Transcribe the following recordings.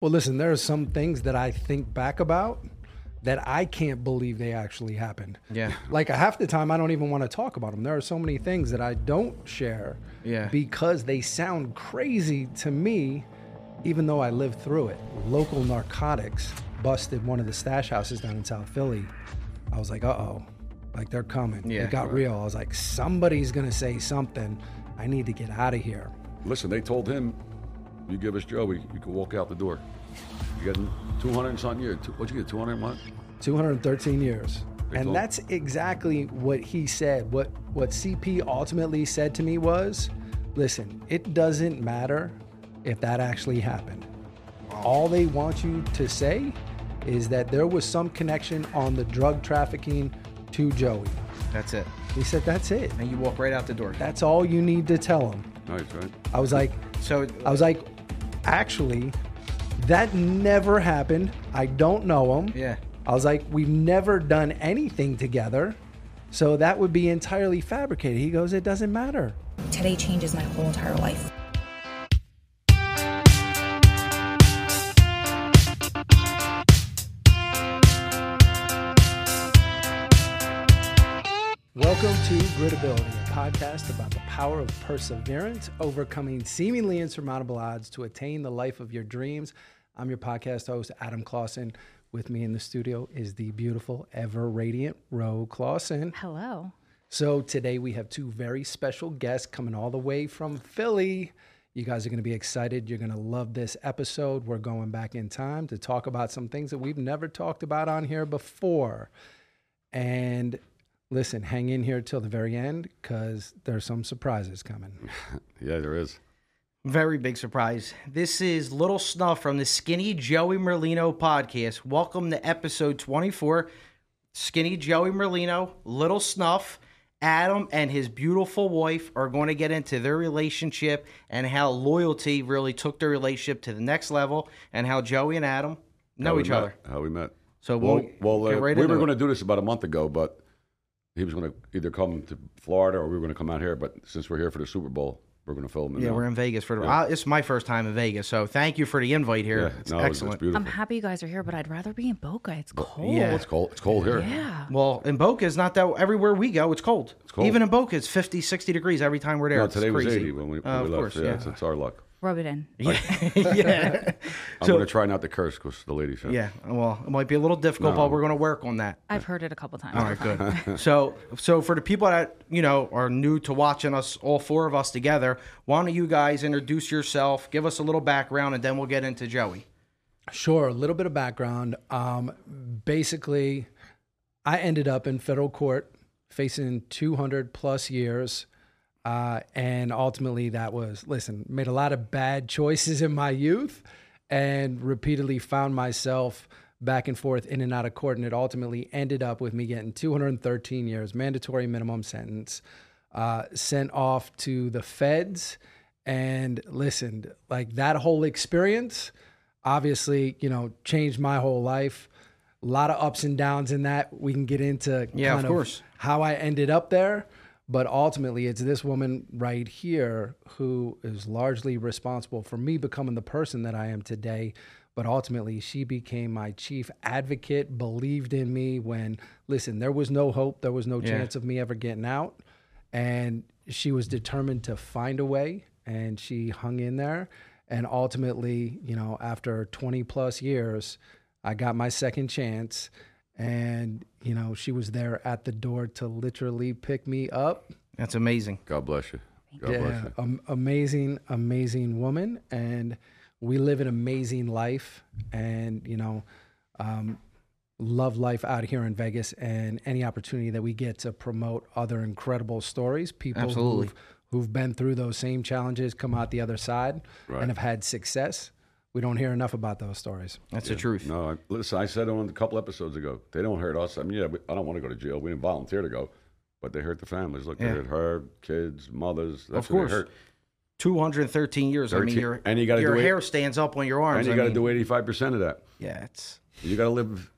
Well, listen, there are some things that I think back about that I can't believe they actually happened. Yeah. Like half the time, I don't even want to talk about them. There are so many things that I don't share Yeah. because they sound crazy to me, even though I lived through it. Local narcotics busted one of the stash houses down in South Philly. I was like, uh oh, like they're coming. Yeah. it got real. I was like, somebody's going to say something. I need to get out of here. Listen, they told him, "You give us Joey, you can walk out the door." You got 200 and something years. What'd you get? 200 and what? 213 years. Big And deal. that's exactly what he said. What what CP ultimately said to me was, listen, it doesn't matter if that actually happened. All they want you to say is that there was some connection on the drug trafficking to Joey. That's it. He said that's it. And you walk right out the door. That's all you need to tell him. Nice, right? I was like, So I was like, actually, that never happened. I don't know him. yeah. I was like, we've never done anything together. So that would be entirely fabricated. He goes, it doesn't matter. Today changes my whole entire life. Welcome to Gritability, a podcast about the power of perseverance, overcoming seemingly insurmountable odds to attain the life of your dreams. I'm your podcast host, Adam Clausen. With me in the studio is the beautiful, ever radiant Ro Clausen. Hello. So today we have two very special guests coming all the way from Philly. You guys are going to be excited. You're going to love this episode. We're going back in time to talk about some things that we've never talked about on here before. And listen, hang in here till the very end because there's some surprises coming. Yeah, there is. Very big surprise. This is Little Snuff from the Skinny Joey Merlino podcast. Welcome to episode 24. Skinny Joey Merlino, Little Snuff, Adam and his beautiful wife are going to get into their relationship and how loyalty really took their relationship to the next level and how Joey and Adam know each met- other. How we met. So Well, we'll, well, get uh, right we into were going to do this about a month ago, but he was going to either come to Florida or we were going to come out here. But since we're here for the Super Bowl, we're going to film. it Yeah, now. we're in Vegas for the. Uh, it's my first time in Vegas, so thank you for the invite here. Yeah, it's no, excellent. It's beautiful. I'm happy you guys are here, but I'd rather be in Boca. It's cold. yeah. It's cold. It's cold here. Yeah. Well, in Boca, it's not that. Everywhere we go, it's cold. It's cold. Even in Boca, it's 50, 60 degrees every time we're there. No, It's today was crazy. 80 when we, when Uh, we of left. course, yeah, yeah. It's, it's our luck. Rub it in. yeah. I'm So- going to try not to curse because the lady said. yeah. Well, it might be a little difficult, No. but we're going to work on that. I've heard it a couple times. All right, good. so, so for the people that you know are new to watching us, all four of us together, why don't you guys introduce yourself, give us a little background, and then we'll get into Joey. Sure, a little bit of background. Um, basically, I ended up in federal court facing 200 plus years. Uh, and ultimately, that was, listen, made a lot of bad choices in my youth and repeatedly found myself back and forth in and out of court. And it ultimately ended up with me getting 213 years, mandatory minimum sentence, uh, sent off to the feds. And listened, like that whole experience obviously, you know, changed my whole life. A lot of ups and downs in that. We can get into Yeah, of kind course. how I ended up there. But ultimately, it's this woman right here who is largely responsible for me becoming the person that I am today. But ultimately, she became my chief advocate, believed in me when, listen, there was no hope, there was no Yeah. chance of me ever getting out. And she was determined to find a way, and she hung in there. And ultimately, you know, after 20 plus years, I got my second chance. And, you know, she was there at the door to literally pick me up. That's amazing. God bless you. God bless Yeah, you. am- amazing, amazing woman. And we live an amazing life. And, you know, um, love life out here in Vegas and any opportunity that we get to promote other incredible stories, people Absolutely. who've, who've been through those same challenges, come out the other side Right. and have had success. We don't hear enough about those stories. That's the truth. No, I, listen, I said on a couple episodes ago, they don't hurt us. I mean, yeah, we, I don't want to go to jail. We didn't volunteer to go, but they hurt the families. Look, they hurt her, kids, mothers. That's Of who they course. hurt. 213 years. I mean, 13 your, and you gotta your do it- hair stands up on your arms. And you got to do 85% of that. Yeah, it's You got to live,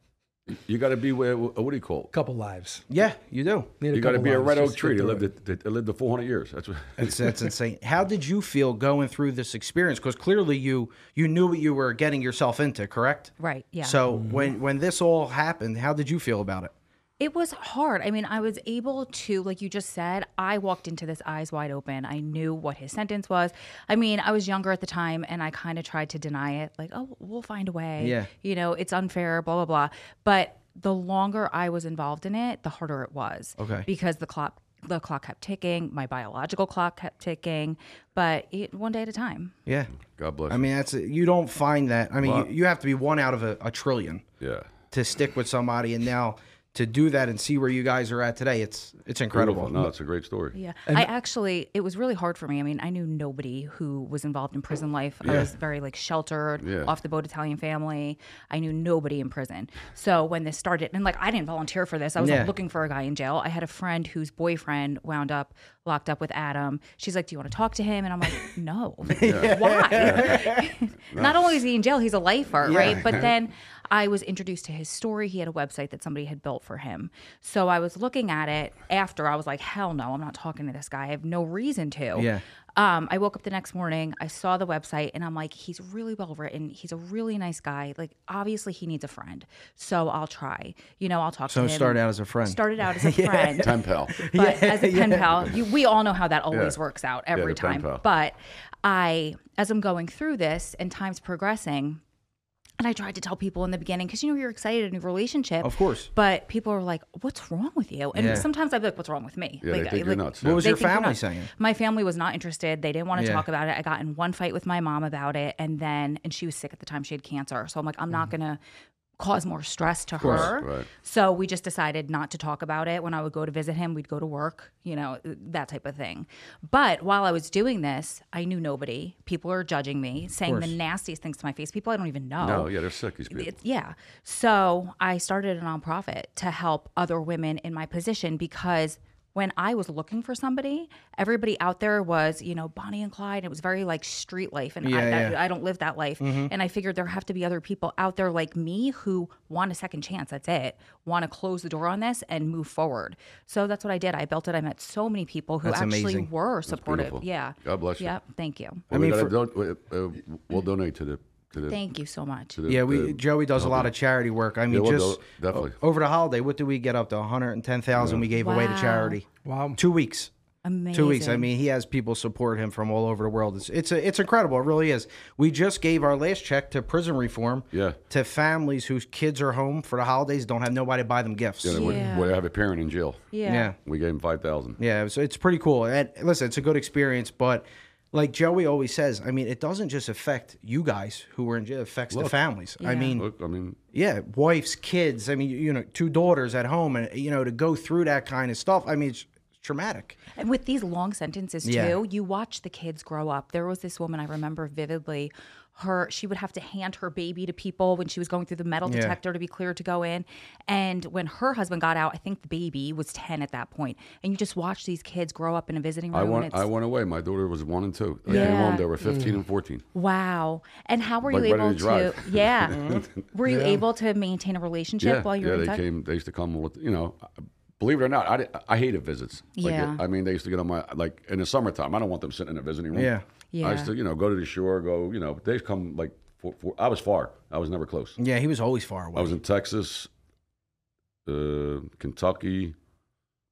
You got to be where. What do you call it? Couple lives. Yeah, you do. Need You got to be a red oak tree. They lived through it. They, they lived to 400 years. That's what. That's that's insane. How did you feel going through this experience? Because clearly you you knew what you were getting yourself into, correct? Right. Yeah. So Mm-hmm. when when this all happened, how did you feel about it? It was hard. I mean, I was able to, like you just said, I walked into this eyes wide open. I knew what his sentence was. I mean, I was younger at the time and I kind of tried to deny it, like, oh, we'll find a way. Yeah. You know, it's unfair, blah, blah, blah. But the longer I was involved in it, the harder it was. Okay. Because the clock. The clock kept ticking. My biological clock kept ticking, but it, one day at a time. Yeah. God bless. I mean, that's you don't find that. I mean, you, you have to be one out of a, a trillion yeah. to stick with somebody, and now to do that and see where you guys are at today, it's it's incredible. Beautiful. No, it's a great story. Yeah. I actually, it was really hard for me. I mean, I knew nobody who was involved in prison life. I was very like sheltered, Yeah. off the boat Italian family. I knew nobody in prison. So when this started, and like I didn't volunteer for this, I was Yeah. like looking for a guy in jail. I had a friend whose boyfriend wound up locked up with Adam. She's like, Do you want to talk to him? And I'm like, No. Why? Not only is he in jail, he's a lifer, right? But then I was introduced to his story. He had a website that somebody had built for him. So I was looking at it after. I was like, hell no, I'm not talking to this guy. I have no reason to. Yeah. Um, I woke up the next morning, I saw the website, and I'm like, he's really well written. He's a really nice guy. Like, obviously, he needs a friend. So I'll try. You know, I'll talk So to it him. started out as a friend. Started out as a friend. Pen pal. But as a pen pal, you, we all know how that always Yeah. works out every the time. But I, as I'm going through this and time's progressing, and I tried to tell people in the beginning because you know you're excited in a relationship, Of course. But people are like, "What's wrong with you?" And Yeah. sometimes I'd be like, "What's wrong with me?" Yeah, like, they think I- you're like, nuts. What was your think you're family nuts. saying? My family was not interested. They didn't want to Yeah. talk about it. I got in one fight with my mom about it, and then and she was sick at the time. She had cancer, so I'm like, I'm not mm-hmm. gonna cause more stress to course. her. Right. So we just decided not to talk about it. When I would go to visit him, we'd go to work, you know, that type of thing. But while I was doing this, I knew nobody. People are judging me, saying the nastiest things to my face. People I don't even know. No, yeah, they're sick. These people. It's, yeah. So I started a nonprofit to help other women in my position because when I was looking for somebody, everybody out there was, you know, Bonnie and Clyde. It was very like street life, and I, Yeah, that, yeah. Mm-hmm. I don't live that life. And I figured there have to be other people out there like me who want a second chance. That's it. Want to close the door on this and move forward. So that's what I did. I built it. I met so many people who That's actually amazing. were supportive. Yeah. God bless you. Yep. Thank you. Well, I we mean, gotta for- don- uh, we'll donate to the to the. Thank you so much. the Yeah, we the- Joey does a lot of charity work. I mean, we'll just definitely. over the holiday, what did we get up to? One hundred and ten thousand. We gave away to charity. Wow. Two weeks. Amazing. Two weeks. I mean, he has people support him from all over the world. It's it's a, it's incredible. It really is. We just gave our last check to prison reform. Yeah. To families whose kids are home for the holidays, don't have nobody to buy them gifts. Yeah, Yeah. Yeah. Where have a parent in jail. yeah. Yeah. We gave him five thousand. Yeah, so it's pretty cool. And listen, it's a good experience, but like Joey always says, I mean, it doesn't just affect you guys who were in jail; it affects the families. I mean, Look, I mean, yeah, wives, kids. I mean, you know, two daughters at home, and you know, to go through that kind of stuff. I mean, it's traumatic. And with these long sentences too, Yeah. you watch the kids grow up. There was this woman I remember vividly. Her she would have to hand her baby to people when she was going through the metal Yeah. detector to be cleared to go in. And when her husband got out, I think the baby was ten at that point. And you just watch these kids grow up in a visiting room. I went. I went away. My daughter was one and two. I came Yeah. home. They were mm. fifteen and fourteen. wow. And how were Like you able to drive. Yeah. Mm-hmm. were you able to maintain a relationship Yeah, while you were yeah. were They inside? came. They used to come. With, you know, believe it or not, I, I hated visits. Like, Yeah. I mean, they used to get on my like in the summertime. I don't want them sitting in a visiting room. Yeah. Yeah. I used to, you know, go to the shore. Go, you know, they've come like. For, for, I was far. I was never close. Yeah, he was always far away. I was in Texas, uh, Kentucky,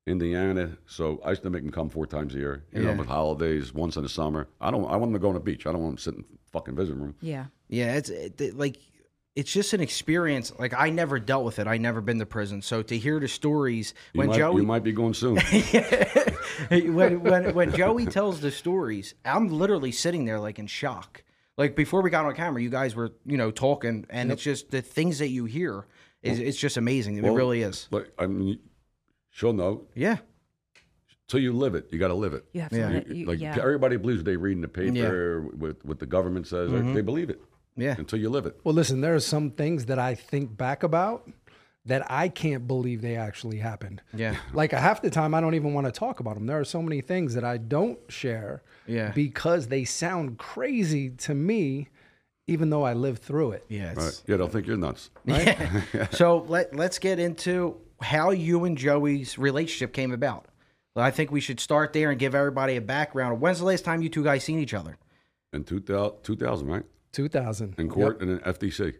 Indiana. So I used to make them come four times a year. You Yeah. know, with holidays, once in the summer. I don't. I want them to go on the beach. I don't want them sitting in the fucking visiting room. yeah. Yeah, it's it, it- like it's just an experience. Like I never dealt with it. I never been to prison. So to hear the stories You, when might, Joey you might be going soon. when, when when Joey tells the stories, I'm literally sitting there like in shock. Like before we got on camera, you guys were you know talking, and it's just the things that you hear is it's just amazing. It Well, really is. Like I mean, she'll know. Yeah, Till you live it, you got to live it. You have to Yeah. let you, like yeah. everybody believes they read in the paper with what the government says. Mm-hmm. They believe it yeah, until you live it. Well, listen, there are some things that I think back about that I can't believe they actually happened. yeah, Like half the time, I don't even want to talk about them. There are so many things that I don't share Yeah. because they sound crazy to me, even though I lived through it. Yeah. Right. It's, Yeah, they'll think you're nuts. so let let's get into how you and Joey's relationship came about. Well, I think we should start there and give everybody a background. When's the last time you two guys seen each other? In 2000, 2000 right? 2000. In court and in FDC.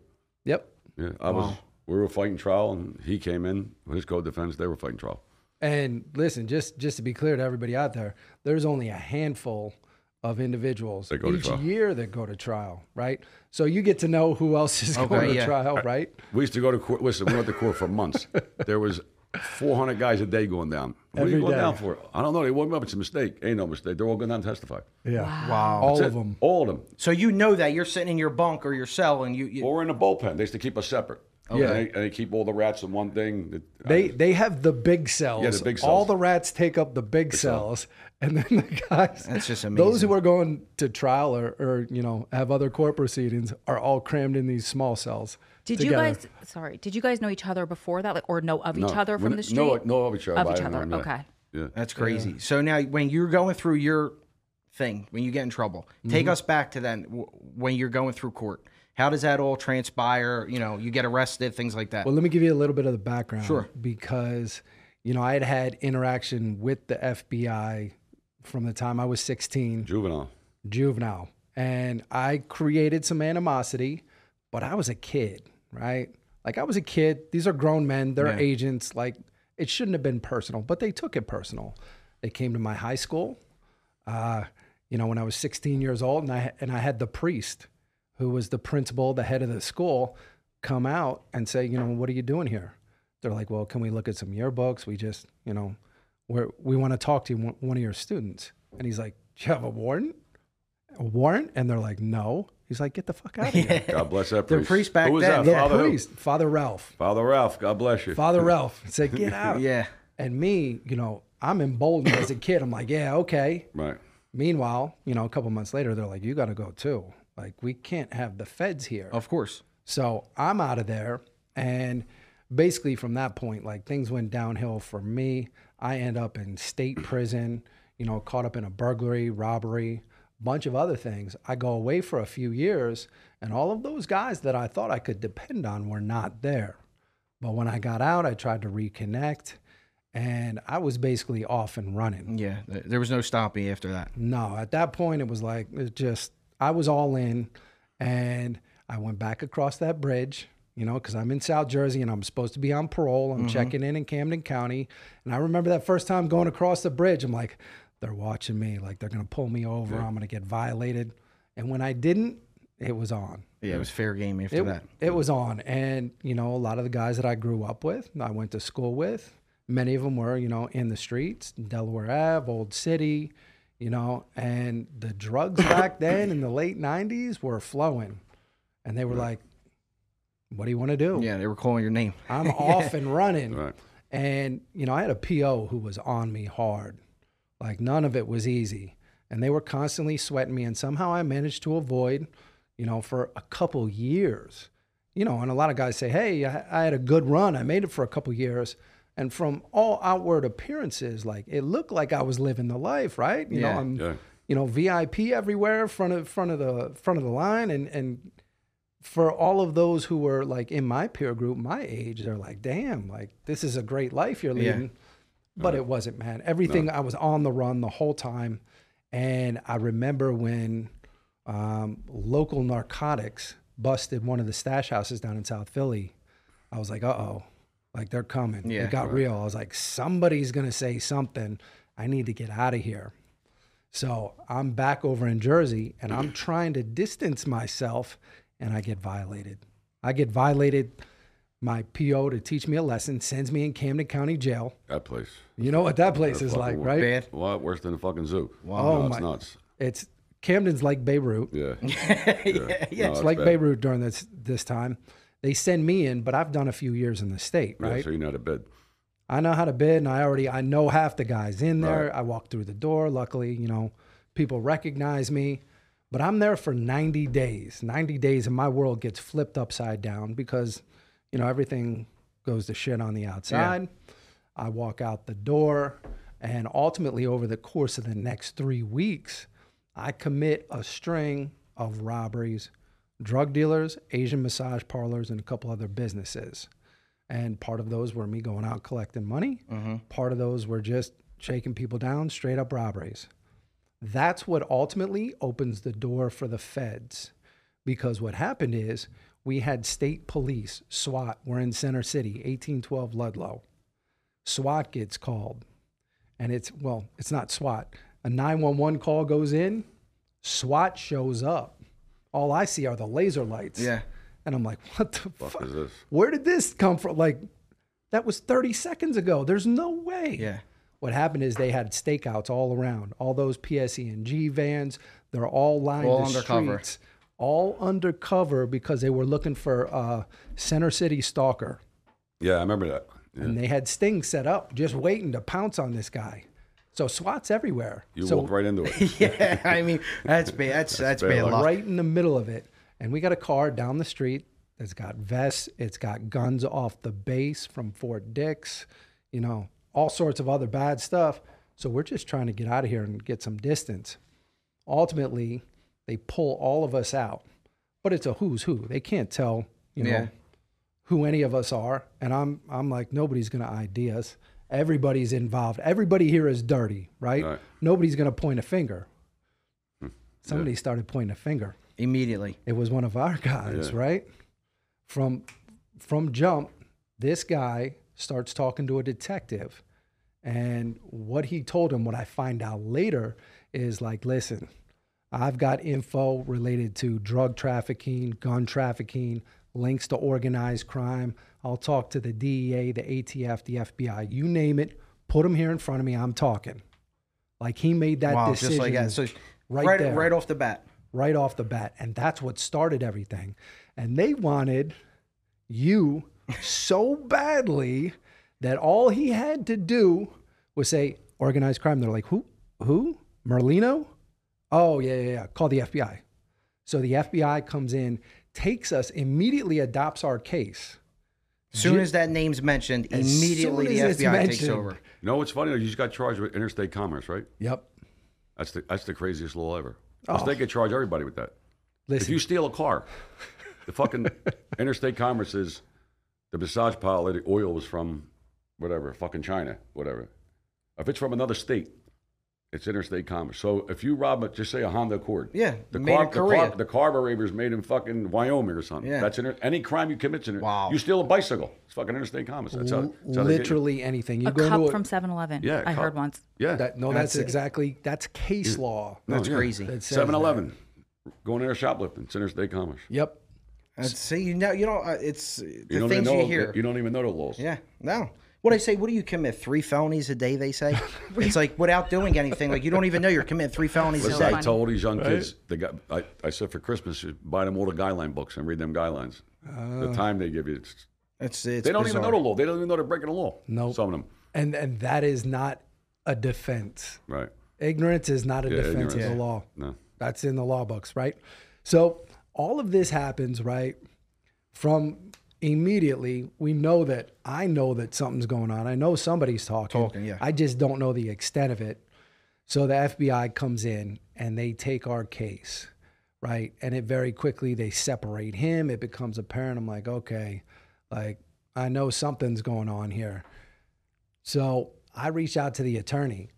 Yep. Yeah, I was. We were fighting trial, and he came in with his co-defense. They were fighting trial. And listen, just just to be clear to everybody out there, there's only a handful of individuals go each year that go to trial, right? So you get to know who else is Okay, going to trial, right? We used to go to court. Listen, we went to court for months. There was 400 guys a day going down. What are you going day. down for? I don't know. They woke me up. It's a mistake. Ain't no mistake. They're all going down to testify. Yeah. Wow. All That's of them. All of them. So you know that you're sitting in your bunk or your cell, and you, you Or in the bullpen. They used to keep us separate. Yeah. And they, and they keep all the rats in one thing. It- They they have the big cells. Yeah, the big cells. All the rats take up the big cells, and then the guys. That's just amazing. Those who are going to trial or, or you know have other court proceedings are all crammed in these small cells. Did together. you guys? Sorry, did you guys know each other before that, like, or know of each other from the street? No, know of each other, Of each other. know. Okay. Yeah. That's crazy. So now, when you're going through your thing, when you get in trouble, take Mm-hmm. us back to then when you're going through court. How does that all transpire? You know, you get arrested, things like that. Well, let me give you a little bit of the background. Sure. Because, you know, I had had interaction with the FBI from the time I was 16, Juvenile. juvenile, and I created some animosity, but I was a kid, right? Like I was a kid. These are grown men. They're Yeah. agents. Like it shouldn't have been personal, but they took it personal. They came to my high school. Uh, you know, when I was 16 years old, and I and I had the priest, who was the principal, the head of the school, come out and say, you know, what are you doing here? They're like, well, can we look at some yearbooks? We just, you know, we're, we want to talk to you, one- one of your students. And he's like, do you have a warrant? A warrant? And they're like, no. He's like, get the fuck out of here. God bless that priest. The priest. priest back Who was then, that? the Father who? priest, Father Ralph. Father Ralph. God bless you. Father Ralph said, get out. yeah. And me, you know, I'm emboldened as a kid. I'm like, yeah, okay. Right. Meanwhile, you know, a couple months later, they're like, you got to go too. Like, we can't have the feds here. Of course. So I'm out of there. And basically, from that point, like things went downhill for me. I end up in state prison, you know, caught up in a burglary, robbery, bunch of other things. I go away for a few years, and all of those guys that I thought I could depend on were not there. But when I got out, I tried to reconnect, and I was basically off and running. Yeah. There was no stopping after that. No, at that point it was like it just I was all in, and I went back across that bridge, you know, because I'm in South Jersey and I'm supposed to be on parole. I'm mm-hmm. checking in in Camden County, and I remember that first time going across the bridge. I'm like, they're watching me, like they're gonna pull me over. I'm gonna get violated, and when I didn't, it was on. Yeah, it was fair game after It, that. it was on. And, you know, a lot of the guys that I grew up with, I went to school with, many of them were, you know, in the streets, Delaware Ave, Old City, you know, and the drugs back then in the late 90s were flowing. And they were like, what do you want to do? Yeah, they were calling your name. I'm off and running. Right. And, you know, I had a PO who was on me hard. Like none of it was easy. And they were constantly sweating me. And somehow I managed to avoid, you know, for a couple years. You know, and a lot of guys say, hey, I, I had a good run. I made it for a couple years. And from all outward appearances, like it looked like I was living the life, right? You Yeah. know, I'm Yeah. you know, VIP everywhere, front of front of the front of the line, and and for all of those who were like in my peer group, my age, they're like, damn, like this is a great life you're Yeah. But it wasn't, man. Everything I was on the run the whole time, and I remember when um, local narcotics busted one of the stash houses down in South Philly. I was like, uh oh, like they're coming. Yeah, it got real. I was like, somebody's gonna say something. I need to get out of here. So I'm back over in Jersey and I'm trying to distance myself and I get violated. I get violated. My PO to teach me a lesson sends me in Camden County Jail. That place. You know what that place is like, right? Bad. A lot worse than a fucking zoo. Wow. Oh no, it's my- nuts. It's Camden's like Beirut. Yeah. yeah, yeah. It's like Beirut during this this time. They send me in, but I've done a few years in the state, Yeah, right? so you know the bed. I know how to bid, and I already I know half the guys in there. Right. I walk through the door. Luckily, you know, people recognize me. But I'm there for 90 days. 90 days, and my world gets flipped upside down because, you know, everything goes to shit on the outside. I walk out the door, and ultimately, over the course of the next three weeks, I commit a string of robberies, drug dealers, Asian massage parlors, and a couple other businesses. And part of those were me going out collecting money. Mm-hmm. Part of those were just shaking people down, straight up robberies. That's what ultimately opens the door for the feds. Because what happened is we had state police, SWAT, we're in Center City, 1812 Ludlow. SWAT gets called. And it's, well, it's not SWAT. A 911 call goes in, SWAT shows up. All I see are the laser lights. Yeah. And I'm like, what the Fuck fuck? is this? Where did this come from? Like, that was 30 seconds ago. There's no way. Yeah. What happened is they had stakeouts all around. All those PSE&G vans, they're all lined All the undercover. streets, all undercover because they were looking for uh, Center City stalker, Yeah, I remember that. Yeah. and they had stings set up just waiting to pounce on this guy. So SWAT's everywhere. You so walked right into it. Yeah. I mean, that's bad. That's that's, bad bad luck. luck. right in the middle of it. And we got a car down the street that's got vests, it's got guns off the base from Fort Dix, you know, all sorts of other bad stuff. So we're just trying to get out of here and get some distance. Ultimately, they pull all of us out, but it's a who's who. They can't tell, you know, who any of us are. And I'm I'm like, nobody's gonna ID us. Everybody's involved. Everybody here is dirty, right? Right. Nobody's gonna point a finger. Hmm. Somebody started pointing a finger. Immediately. It was one of our guys, Yeah. right? From from jump, this guy starts talking to a detective. And what he told him, what I find out later, is like, listen, I've got info related to drug trafficking, gun trafficking, links to organized crime. I'll talk to the DEA, the ATF, the FBI, you name it. Put them here in front of me. I'm talking. Like he made that wow. decision Just like that. So right right there right off the bat. right off the bat. And that's what started everything. And they wanted you so badly that all he had to do was say organized crime. They're like, who? Who? Merlino? Oh, yeah, yeah, yeah. Call the FBI. So the FBI comes in, takes us, immediately adopts our case. As soon Ju- as that name's mentioned, As immediately the FBI takes mentioned. over. You know what's funny? You just got charged with interstate commerce, right? Yep. That's the that's the craziest law ever. 'Cause Oh. They could charge everybody with that. Listen if Listen, you steal a car, the fucking interstate commerce is the massage parlor, the oil was from whatever, fucking China, whatever. If it's from another state, it's interstate commerce. So if you rob it, just say a Honda Accord. Yeah, the made in the, Korea. the carburetor is made in fucking Wyoming or something. Yeah. That's inter- any crime you commit. In Wow. You steal a bicycle, it's fucking interstate commerce. That's how, that's how they you. literally anything. You A go cup to from 7 Eleven. Yeah, I cup. heard once. Yeah. that. No, that's, That's exactly, that's case law. No, That's yeah. crazy. that says 7 that. Eleven. Going there shoplifting. It's interstate commerce. Yep. That's, see, you know, you know, uh, it's the You things know, you hear. you don't even know the laws. Yeah, no. What I say? What do you commit? Three felonies a day? They say. it's like without doing anything. Like you don't even know you're committing three felonies a day. I told these young kids, they got, I, I said for Christmas, you buy them all the guideline books and read them guidelines. the oh. time they give you, it's, It's, it's they don't even know the law. They don't even know they're breaking the law. Nope. Some of them. And and that is not a defense. Right. Ignorance is not a Yeah, defense of the law. No. That's in the law books, right? So all of this happens, right? From immediately, we know that I know that something's going on. I know somebody's talking. Talking, yeah. I just don't know the extent of it. So the FBI comes in and they take our case, right? And it very quickly they separate him. It becomes apparent. I'm like, okay, like I know something's going on here. So I reach out to the attorney.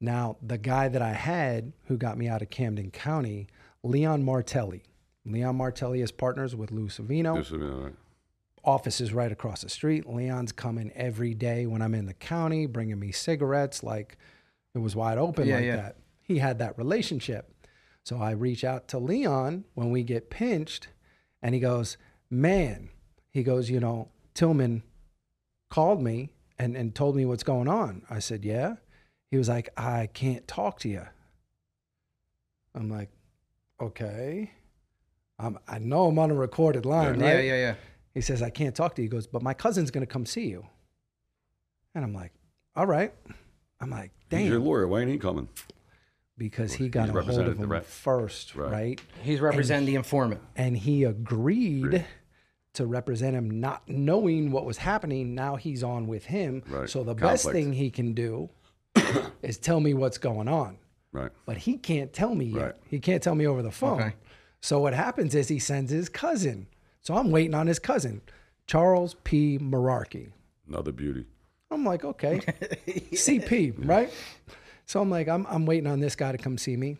Now, the guy that I had who got me out of Camden County, Leon Martelli. Leon Martelli is partners with Lou Savino. This would be all right. Office is right across the street. Leon's coming every day when I'm in the county, bringing me cigarettes. Like it was wide open Yeah, like yeah. that. He had that relationship. So I reach out to Leon when we get pinched, and he goes, Man, he goes, You know, Tillman called me and, and told me what's going on. I said, Yeah. He was like, I can't talk to you. I'm like, Okay. I'm, I know I'm on a recorded line, Yeah, right? yeah, yeah. He says, I can't talk to you. He goes, but my cousin's going to come see you. And I'm like, all right. I'm like, damn. He's your lawyer. Why ain't he coming? Because he got He's a hold of the him rep. first, Right. right? He's representing the informant. And he agreed Agreed. to represent him, not knowing what was happening. Now he's on with him. Right. So the best thing he can do is tell me what's going on. Right. But he can't tell me yet. Right. He can't tell me over the phone. Okay. So what happens is he sends his cousin. So I'm waiting on his cousin, Charles P. Merarkey. Another beauty. I'm like, okay, CP, right? So I'm like, I'm, I'm waiting on this guy to come see me.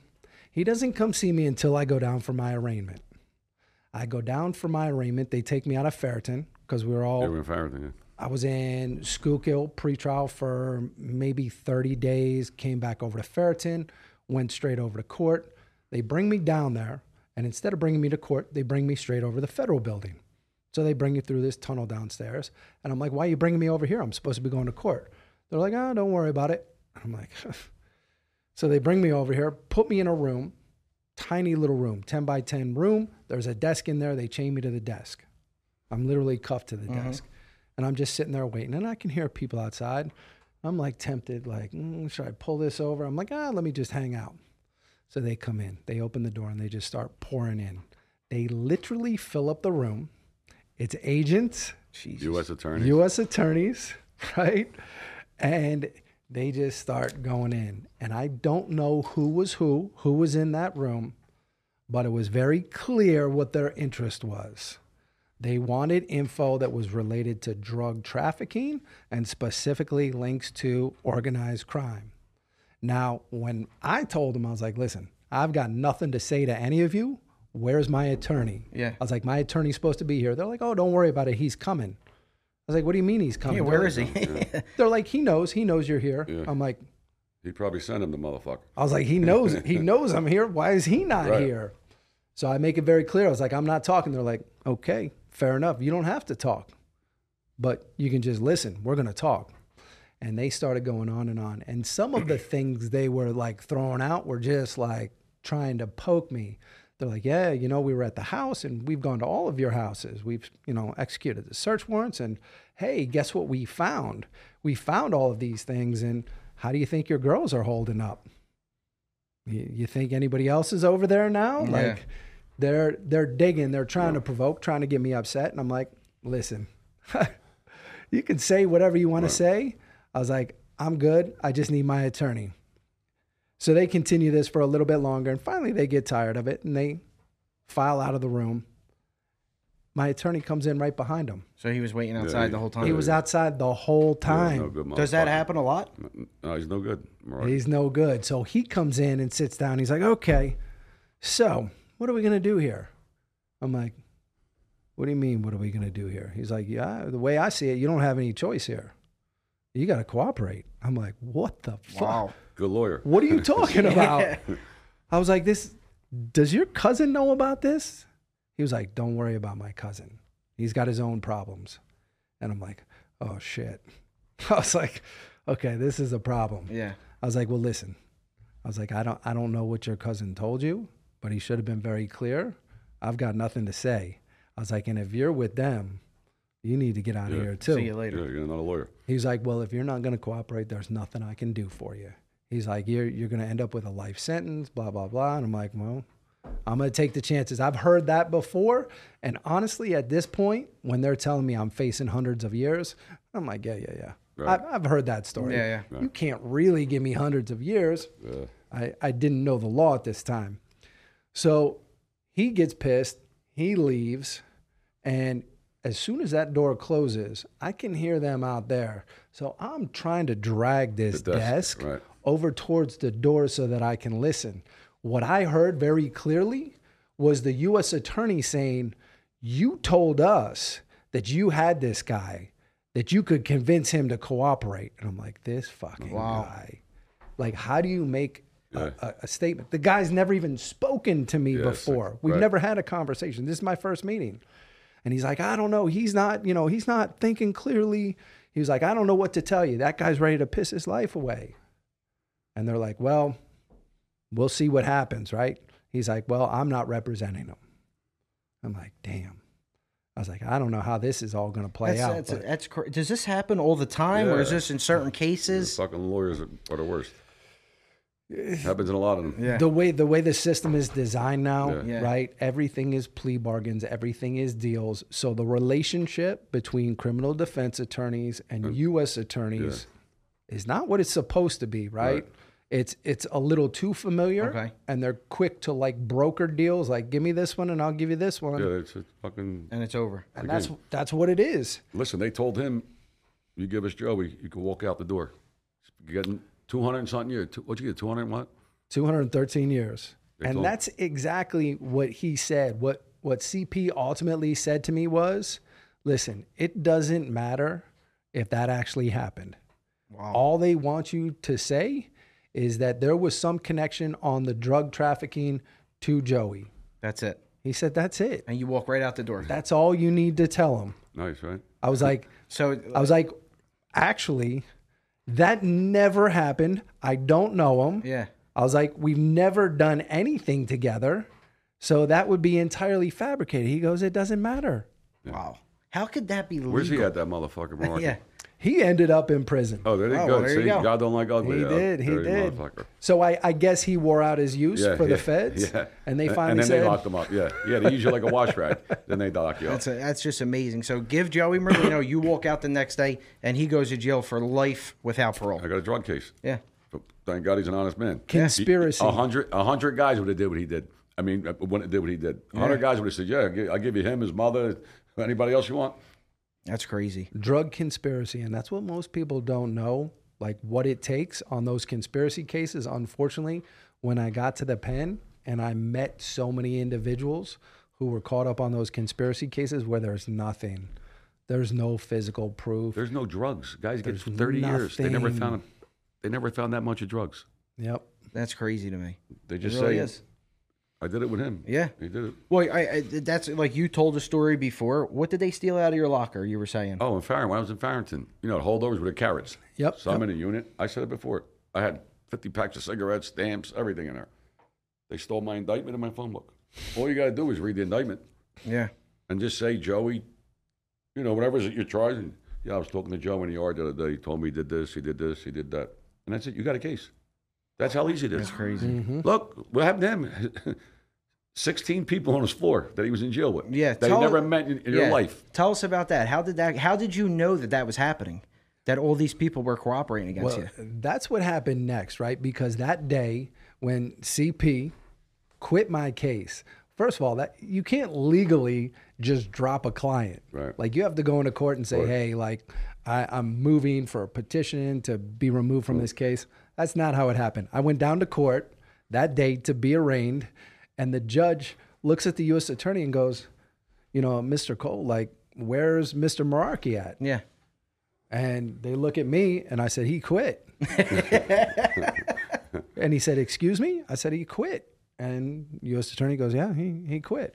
He doesn't come see me until I go down for my arraignment. I go down for my arraignment. They take me out of Fairton because we were all They were in Fairton. Yeah. I was in Schuylkill pretrial for maybe 30 days, came back over to Fairton, went straight over to court. They bring me down there, and instead of bringing me to court, they bring me straight over the federal building. So they bring you through this tunnel downstairs. And I'm like, why are you bringing me over here? I'm supposed to be going to court. They're like, oh, don't worry about it. I'm like, so they bring me over here, put me in a room, tiny little room, 10 by 10 room. There's a desk in there. They chain me to the desk. I'm literally cuffed to the desk. And I'm just sitting there waiting. And I can hear people outside. I'm like tempted, like, mm, should I pull this over? I'm like, ah, let me just hang out. So they come in, they open the door, and they just start pouring in. They literally fill up the room. It's agents, U.S. attorney. U.S. attorneys, right? And they just start going in. And I don't know who was who, who was in that room, but it was very clear what their interest was. They wanted info that was related to drug trafficking and specifically links to organized crime. Now, when I told them, I was like, listen, I've got nothing to say to any of you. Where's my attorney? Yeah. I was like, my attorney's supposed to be here. They're like, oh, don't worry about it. He's coming. I was like, what do you mean he's coming? Yeah, They're where like- is he? They're like, he knows. He knows you're here. Yeah. I'm like, He probably sent him the motherfucker. I was like, he knows. He knows I'm here. Why is he not Right. here? So I make it very clear. I was like, I'm not talking. They're like, okay, fair enough. You don't have to talk, but you can just listen. We're gonna talk. And they started going on and on. And some of the things they were like throwing out were just like trying to poke me. They're like, yeah, you know, we were at the house and we've gone to all of your houses. We've, you know, executed the search warrants. And hey, guess what we found? We found all of these things. And how do you think your girls are holding up? You, you think anybody else is over there now? Yeah. Like they're they're digging, they're trying to provoke, trying to get me upset. And I'm like, listen, you can say whatever you want to say. I was like, I'm good. I just need my attorney. So they continue this for a little bit longer, and finally they get tired of it and they file out of the room. My attorney comes in right behind him. so he was waiting outside he- the whole time. He was outside the whole time. no good Does that motherfucker. happen a lot? No, he's no good. Right. He's no good. So he comes in and sits down. He's like, okay, so what are we going to do here? I'm like, what do you mean, what are we going to do here? He's like, yeah, the way I see it, you don't have any choice here. You got to cooperate. I'm like, what the fuck? Wow. Good lawyer. What are you talking about? I was like, this, does your cousin know about this? He was like, don't worry about my cousin. He's got his own problems. And I'm like, oh shit. I was like, okay, this is a problem. Yeah. I was like, well, listen. I was like, I don't, I don't know what your cousin told you, but he should have been very clear. I've got nothing to say. I was like, and if you're with them, you need to get out of here too. See you later. Yeah, later. you're not a lawyer. He's like, well, if you're not going to cooperate, there's nothing I can do for you. He's like, you're you're going to end up with a life sentence, blah blah blah. And I'm like, well, I'm going to take the chances. I've heard that before, and honestly, at this point, when they're telling me I'm facing hundreds of years, I'm like, yeah, yeah, yeah. Right. I've, I've heard that story. Yeah, yeah. You can't really give me hundreds of years. Yeah. I, I didn't know the law at this time. So he gets pissed, he leaves, and as soon as that door closes, I can hear them out there. So I'm trying to drag this The desk, desk, right. over towards the door so that I can listen. What I heard very clearly was the U.S. attorney saying, You told us that you had this guy, that you could convince him to cooperate. And I'm like, This fucking Wow. guy. Like, how do you make Yeah. a, a, statement? The guy's never even spoken to me like- before. We've right. never had a conversation. This is my first meeting. And he's like, I don't know. He's not, you know, he's not thinking clearly. He was like, I don't know what to tell you. That guy's ready to piss his life away. And they're like, well, we'll see what happens, right? He's like, well, I'm not representing him. I'm like, damn. I was like, I don't know how this is all going to play That's, out. that's, but- that's cra- does this happen all the time, or is this in certain The cases? fucking lawyers are, are the worst. Eh, Happens in a lot of them. Yeah. the way the way the system is designed now, Yeah. Yeah. right? Everything is plea bargains, everything is deals. So the relationship between criminal defense attorneys and U.S. attorneys is not what it's supposed to be, right? Right. It's it's a little too familiar, Okay. and they're quick to like broker deals. Like, give me this one, and I'll give you this one, Yeah, it's, it's fucking. And it's over. and that's that's what it is. Listen, they told him, you give us Joey, you can walk out the door. Getting 200 and something years. What'd you get, 200 what? 213 years. They and told- that's exactly what he said. What what CP ultimately said to me was, listen, it doesn't matter if that actually happened. All they want you to say is that there was some connection on the drug trafficking to Joey. That's it. He said that's it. And you walk right out the door. That's all you need to tell him. Nice, right? I was like, So I was like, actually, that never happened. I don't know him. yeah. I was like, we've never done anything together. So that would be entirely fabricated. He goes, it doesn't matter. Wow. How could that be legal? Where's he at, that motherfucker, Mark? Yeah. He ended up in prison. Oh, there you Oh, go. well, there you See, go. God don't like ugly. He uh, did. He did. So I, I guess he wore out his use Yeah, for yeah, the feds. Yeah. And they And- finally and then said, they locked him up. Yeah, yeah. They use you like a wash rag. then they lock you up. That's a, that's just amazing. So give Joey Merlino. you walk out the next day, and he goes to jail for life without parole. I got a drug case. Yeah. But thank God he's an honest man. Conspiracy. A hundred, a hundred guys would have did what he did. I mean, uh, wouldn't did what he did. A hundred guys would have said, "Yeah, I'll I'll give you him, his mother, anybody else you want." That's crazy. drug conspiracy. And that's what most people don't know, like what it takes on those conspiracy cases. Unfortunately, when I got to the pen and I met so many individuals who were caught up on those conspiracy cases where there's nothing, there's no physical proof. There's no drugs. Guys get There's thirty years. They never found. They never found that much of drugs. Yep. That's crazy to me. They It just really say, is. "I did it with him." Yeah. he did it. Well, I, I, that's like you told a story before. What did they steal out of your locker? You were saying. Oh, in Fairton, when I was in Fairton, you know, the holdovers were the carrots. Yep, So I'm in a unit. I said it before. I had 50 packs of cigarettes, stamps, everything in there. They stole my indictment and my phone book. All you got to do is read the indictment Yeah. and just say, Joey, you know, whatever's you're charging. Yeah, I was talking to Joe in the yard the other day. He told me he did this, he did this, he did that. And that's it. You got a case. That's how easy it is. That's crazy. Mm-hmm. Look, what happened to him? 16 people on his floor that he was in jail with. Yeah, That tell- he never met in, in Yeah. your life. Tell us about that. How did that? How did you know that that was happening? That all these people were cooperating against Well, you. that's what happened next, right? Because that day when CP quit my case, first of all, that you can't legally just drop a client. Right. Like you have to go into court and say, Right. "Hey, like I, I'm moving for a petition to be removed from this case." That's not how it happened. I went down to court that day to be arraigned, and the judge looks at the U.S. attorney and goes, "You know, Mr. Cole, like, where's Mr. Maraki at?" Yeah. And they look at me and I said, he quit. and he said, excuse me? I said, he quit. And U.S. attorney goes, yeah, he, he quit.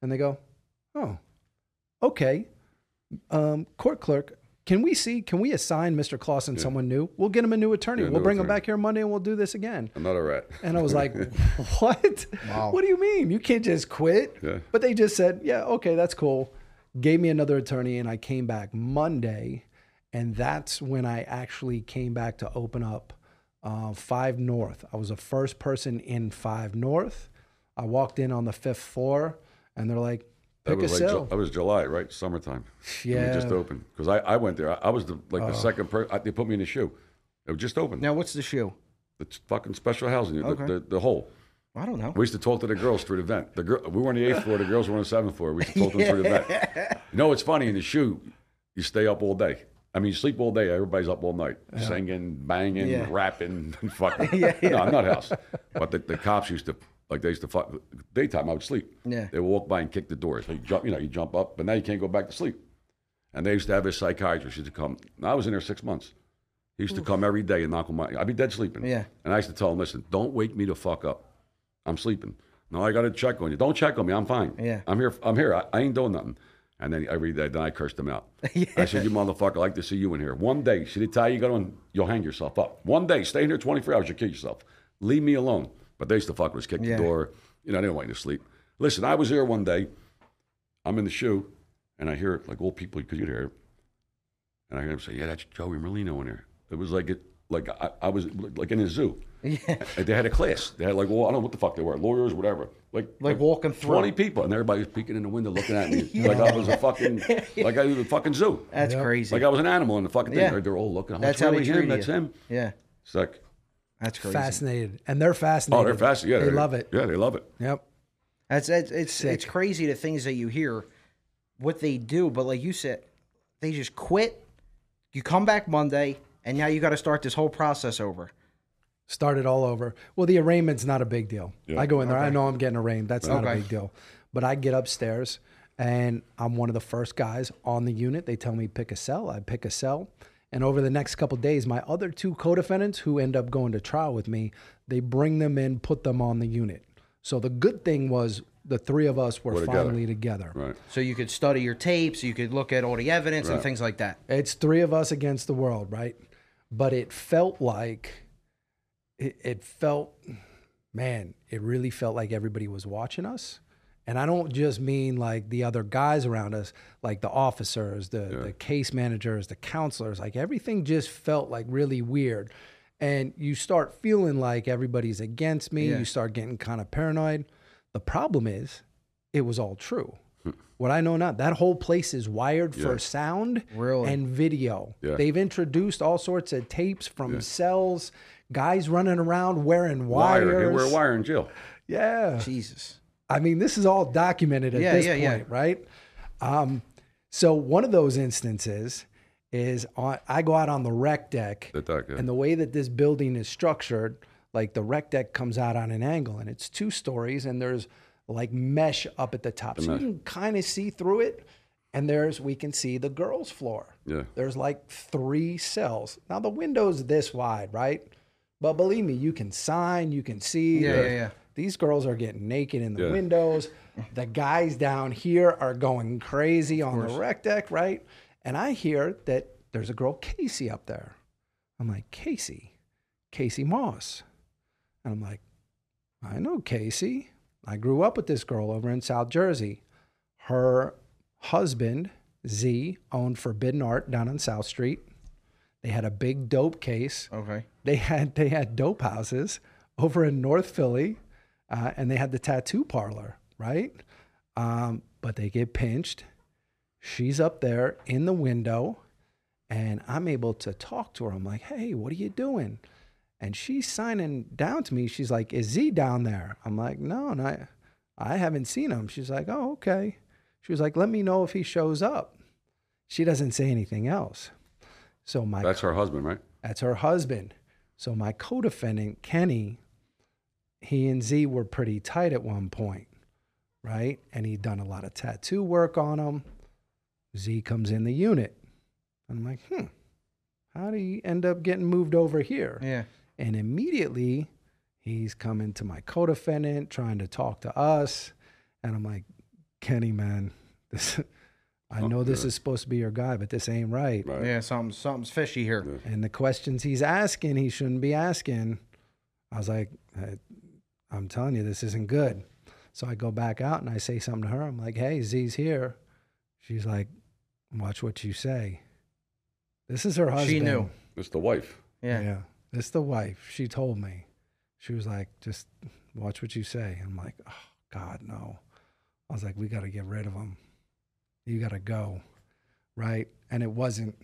And they go, oh, okay. Um, court clerk, can we see, can we assign Mr. Clausen someone new? We'll get him a new attorney. Yeah, we'll new bring him back here Monday and we'll do this again. Another rat. And I was like, what? What do you mean? You can't just quit. Yeah. But they just said, yeah, okay, that's cool. Gave me another attorney, and I came back Monday. And that's when I actually came back to open up uh, Five North. I was the first person in Five North. I walked in on the fifth floor, and they're like, That pick a was like cell. Ju- that was July, right? Summertime. Yeah. it just opened because I, I went there. I, I was the like the oh. second person. They put me in the SHU. It was just open. Now, what's the SHU? It's fucking special housing. the- Okay. The, the, hole. I don't know. We used to talk to the girls through the vent. The girl, we were on the eighth floor. The girls were on the seventh floor. We used to talk to them through the vent. You know, it's funny in the SHU. You stay up all day. I mean, you sleep all day. Everybody's up all night, singing, banging, Yeah. rapping, fucking. No, I'm not house. But the, the cops used to like they used to fuck. Daytime, I would sleep. Yeah. They would walk by and kick the doors. So you jump, you know, you jump up, but now you can't go back to sleep. And they used to have a psychiatrist used to come. Now, I was in there six months. He used to come every day and knock on my. I'd be dead sleeping. Yeah. And I used to tell him, listen, don't wake me to fuck up. I'm sleeping. No, I got to check on you. Don't check on me. I'm fine. Yeah. I'm here. I'm here. I, I ain't doing nothing. And then every day, then I cursed him out. yeah. I said, you motherfucker, I like to see you in here. One day, see the tie you got on, you'll hang yourself up. One day, stay in here 24 hours, you'll kill yourself. Leave me alone. But they used to fuck with us, kick Yeah. the door. You know, they didn't want you to sleep. Listen, I was here one day. I'm in the SHU, and I hear it like old people, because you'd hear it. And I hear them say, yeah, that's Joey Merlino in there. It was like it, like I, I was like in a zoo. Yeah. They had a class. They had like, well, I don't know what the fuck they were, lawyers, whatever. Like, Like walking through. 20 people, and everybody was peeking in the window looking at me like I was a fucking, like I was a fucking zoo. That's crazy. Like I was an animal in the fucking thing. Yeah. They're all looking. Oh, That's that's how they really treat him. you. That's him. yeah. It's like, That's crazy. fascinated, and they're fascinated. Oh, they're fast. Yeah, they love it. Yeah, they love it. Yep. That's it's it's, it's crazy the things that you hear, what they do. But like you said, they just quit. You come back Monday, and now you got to start this whole process over. Start it all over. Well, the arraignment's not a big deal. Yeah. I go in there. I know I'm getting arraigned. That's not a big deal. But I get upstairs, and I'm one of the first guys on the unit. They tell me pick a cell. I pick a cell. And over the next couple days, my other two co-defendants who end up going to trial with me, they bring them in, put them on the unit. So the good thing was the three of us were We're together. finally together. Right. So you could study your tapes, you could look at all the evidence and things like that. It's three of us against the world, right? But it felt like it, it felt, man, it really felt like everybody was watching us. And I don't just mean like the other guys around us, like the officers, the, the case managers, the counselors, like everything just felt like really weird. And you start feeling like everybody's against me. Yeah. You start getting kind of paranoid. The problem is, it was all true. Hmm. What I know now, that whole place is wired for sound Really? and video. Yeah. They've introduced all sorts of tapes from cells, guys running around wearing wires. Wire. They wear a wire in jail. Yeah. Jesus. I mean, this is all documented at Yeah, this yeah, yeah. point, right? Um, so one of those instances is on, I go out on the rec deck, The deck, yeah. and the way that this building is structured, like the rec deck comes out on an angle, and it's two stories, and there's like mesh up at the top, so mesh. you can kind of see through it. And there's we can see the girls' floor. Yeah. There's like three cells. Now the window's this wide, right? But believe me, you can sign, you can see. Yeah, the- yeah, yeah. These girls are getting naked in the Yeah. windows. The guys down here are going crazy on the rec deck, right? And I hear that there's a girl, Casey, up there. I'm like, Casey, Casey Moss. And I'm like, I know Casey. I grew up with this girl over in South Jersey. Her husband, Z, owned Forbidden Art down on South Street. They had a big dope case Okay. they had they had dope houses over in North Philly, uh, and they had the tattoo parlor, right? Um, but they get pinched. She's up there in the window, and I'm able to talk to her. I'm like, "Hey, what are you doing?" And she's signing down to me. She's like, "Is Z down there?" I'm like, "No, no, I haven't seen him." She's like, "Oh, okay." She was like, "Let me know if he shows up." She doesn't say anything else. So my That's her husband, right? that's her husband. So my co-defendant Kenny, he and Z were pretty tight at one point, right? And he'd done a lot of tattoo work on him. Z comes in the unit. And I'm like, hmm, how do he end up getting moved over here? Yeah. And immediately he's coming to my co-defendant, trying to talk to us. And I'm like, Kenny, man, this I know this is supposed to be your guy, but this ain't right. Right. Yeah. Something something's fishy here. And the questions he's asking, he shouldn't be asking. I was like, I, I'm telling you, this isn't good. So I go back out and I say something to her. I'm like, hey, Z's here. She's like, watch what you say. This is her husband. She knew. It's the wife. Yeah. Yeah. It's the wife. She told me. She was like, just watch what you say. I'm like, oh, God, no. I was like, we got to get rid of him. You got to go. Right. And it wasn't,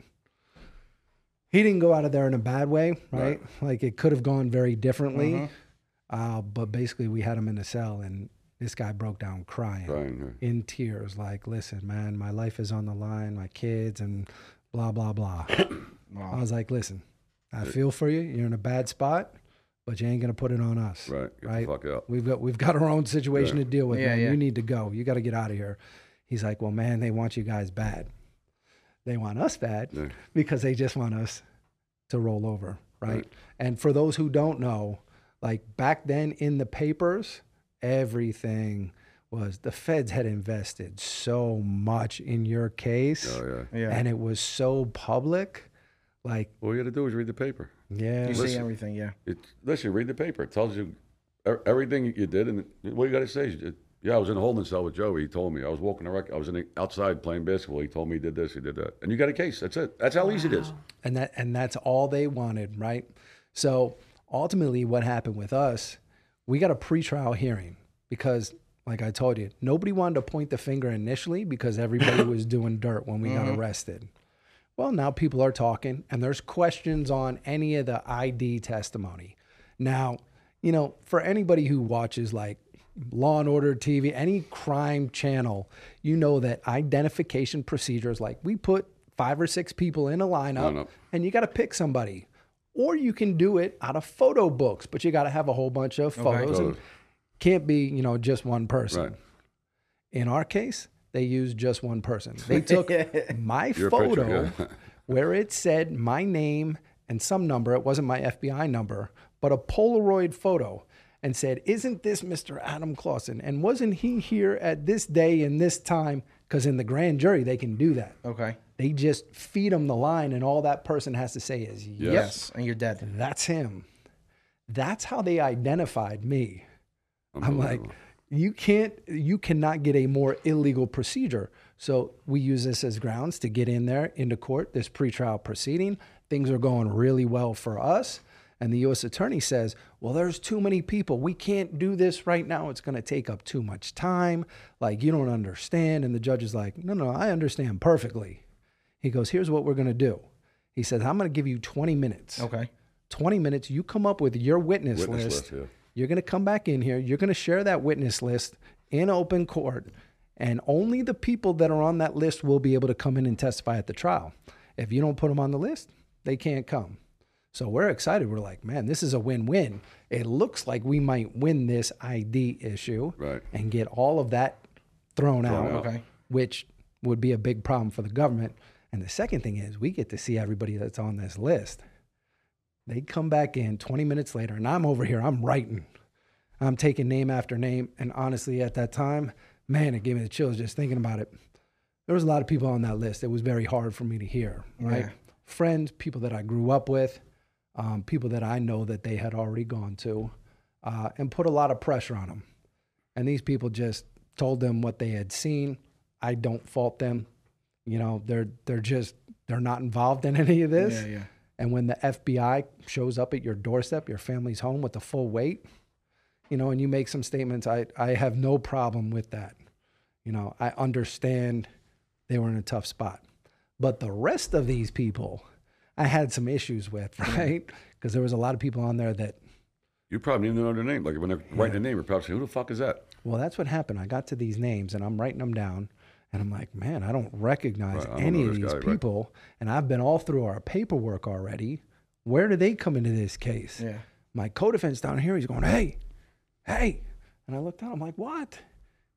he didn't go out of there in a bad way. Right. Right. Like it could have gone very differently. Mhm. Uh, but basically, we had him in a cell and this guy broke down crying Brian, yeah. in tears like listen man my life is on the line my kids and blah blah blah i was like listen i feel for you you're in a bad spot but you ain't gonna put it on us Right. Get right the fuck out. we've got we've got our own situation to deal with Yeah, man. yeah. you need to go you got to get out of here he's like well man they want you guys bad they want us bad Yeah. because they just want us to roll over right? Right. and for those who don't know like back then in the papers everything was the feds had invested so much in your case Oh yeah. Yeah. and it was so public like All you got to do is read the paper. yeah you see everything. Yeah. It, listen, read the paper. It tells you everything you did, and what you got to say is, uh, yeah, I was in a holding cell with Joey. He told me I was walking the rec. I was in the, outside playing basketball. He told me he did this, he did that, and you got a case. That's it. That's how easy it is. and that and that's all they wanted, right? So ultimately, what happened with us, we got a pretrial hearing because, like I told you, nobody wanted to point the finger initially because everybody was doing dirt when we got mm-hmm. arrested. Well, now people are talking, and there's questions on any of the ID testimony. Now, you know, for anybody who watches like Law and Order TV, any crime channel, you know that identification procedures like we put five or six people in a lineup no. and you got to pick somebody. Or you can do it out of photo books, but you got to have a whole bunch of photos and can't be, you know, just one person. Right. In our case, they used just one person. They took my Your photo where it said my name and some number. It wasn't my FBI number, but a Polaroid photo and said, Isn't this Mr. Adam Clausen? And wasn't he here at this day and this time? Because in the grand jury, they can do that. Okay. They just feed them the line, and all that person has to say is, Yep, Yes. And you're dead. that's him. That's how they identified me. I'm like, you can't, you cannot get a more illegal procedure. So we use this as grounds to get in there into court, this pretrial proceeding. Things are going really well for us. And the U.S. attorney says, well, there's too many people. We can't do this right now. It's going to take up too much time. Like, you don't understand. And the judge is like, no, no, I understand perfectly. He goes, here's what we're going to do. He says, I'm going to give you 20 minutes. Okay. 20 minutes, you come up with your witness, Witness list. list, yeah. You're going to come back in here. You're going to share that witness list in open court. And only the people that are on that list will be able to come in and testify at the trial. If you don't put them on the list, they can't come. So we're excited. We're like, man, this is a win win. It looks like we might win this ID issue Right. and get all of that thrown, out, out. Okay. which would be a big problem for the government. And the second thing is, we get to see everybody that's on this list. They come back in 20 minutes later, and I'm over here, I'm writing. I'm taking name after name. And honestly, at that time, man, it gave me the chills just thinking about it. There was a lot of people on that list. It was very hard for me to hear, right? Yeah. Friends, people that I grew up with, um, people that I know that they had already gone to, uh, and put a lot of pressure on them. And these people just told them what they had seen. I don't fault them. You know, they're they're just they're not involved in any of this. Yeah, yeah. And when the FBI shows up at your doorstep, your family's home with the full weight, you know, and you make some statements, I, I have no problem with that. You know, I understand they were in a tough spot. But the rest of these people, I had some issues with, right? Because there was a lot of people on there that, You probably didn't even know their name. Like when they're writing the name, you're probably saying, "Who the fuck is that?" well, that's what happened. I got to these names and I'm writing them down. And I'm like, man, I don't recognize Right, I don't any of these guy, right. people. And I've been all through our paperwork already. Where do they come into this case? Yeah. my co-defense down here, he's going, hey, hey. And I looked down, I'm like, what?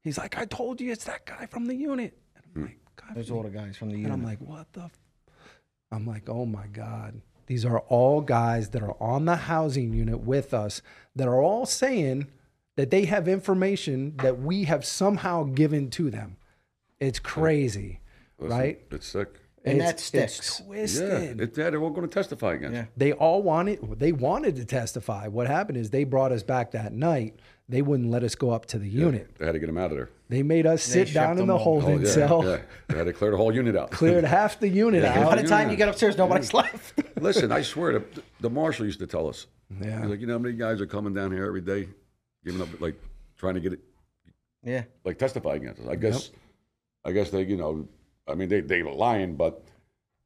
He's like, I told you it's that guy from the unit. And I'm hmm. like, God. There's all the guys from the unit. And. I'm like, what the? F-? I'm like, oh my God. These are all guys that are on the housing unit with us that are all saying that they have information that we have somehow given to them. It's crazy, Listen, right? It's sick. And it's, that it's sticks. Yeah, twisted. it, yeah, they're all going to testify against. Yeah. they all wanted they wanted to testify. What happened is they brought us back that night. They wouldn't let us go up to the unit. They had to get them out of there. They made us They sit down in the all. Oh, holding yeah, cell. yeah. They had to clear the whole unit out. Cleared half the unit out. By out. the time you get upstairs, nobody's left. Listen, I swear, the, the marshal used to tell us. Yeah. He's like, you know how many guys are coming down here every day, giving up, like, trying to get it, yeah. like, testify against us. I guess, I guess they, you know, I mean, they, they were lying, but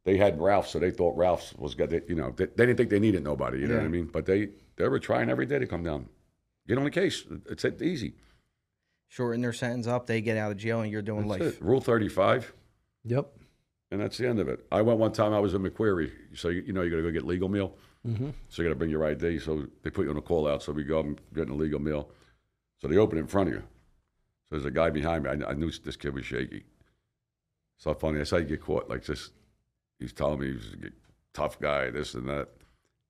they had Ralph, so they thought Ralph's was got, you know, they, they didn't think they needed nobody, you know what I mean? But they, they were trying every day to come down, get on the case. It's easy. Shorten their sentence up, they get out of jail, and you're doing That's life. it. Rule 35. Yep. And that's the end of it. I went one time. I was in McQuarrie, so you, you know you got to go get legal meal. Mm-hmm. So you got to bring your ID. So they put you on a call out. So we go and get a legal meal. So they open it in front of you. There's a guy behind me. I, I knew this kid was shaky. So funny. That's how you get caught. Like just, he's telling me he's a tough guy, this and that.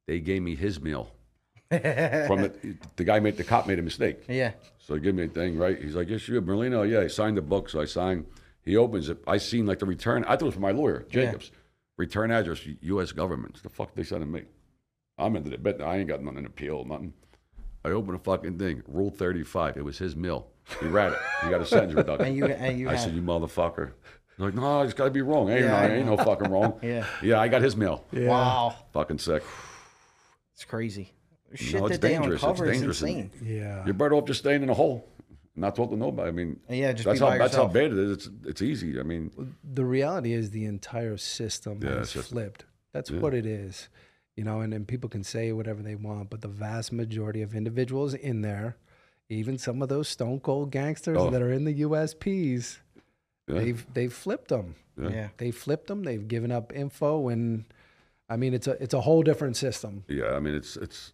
They gave me his meal. From the, the guy made the cop made a mistake. Yeah. So he give me a thing, right? He's like, yes, you, Merlino. Yeah, he signed the book. So I signed. He opens it. I seen like the return. I thought it was for my lawyer, Jacobs. Return address, U.S. government. The fuck they sending me? I'm into the bit. I ain't got nothing to appeal, nothing. I opened a fucking thing. Rule 35. It was his mill. He read it. He got a sentence reduction. And you and you I have, said, you motherfucker. He's like, no, it's got to be wrong. Ain't, Yeah, no, I ain't no fucking wrong. Yeah. Yeah, I got his mill. wow, Fucking sick. it's crazy. Shit it's that they dangerous. It's uncover is dangerous and- insane. Yeah. You're better off just staying in a hole, not talking to nobody. I mean, Yeah, just that's be how by that's how bad it is. It's it's easy. I mean, the reality is the entire system Yeah, has it's just- flipped. That's what it is. You know, and, and people can say whatever they want, but the vast majority of individuals in there, even some of those stone cold gangsters Oh. that are in the USPs, Yeah. they've they've flipped them. Yeah. Yeah. They flipped them. They've given up info, and I mean, it's a it's a whole different system. Yeah, I mean it's it's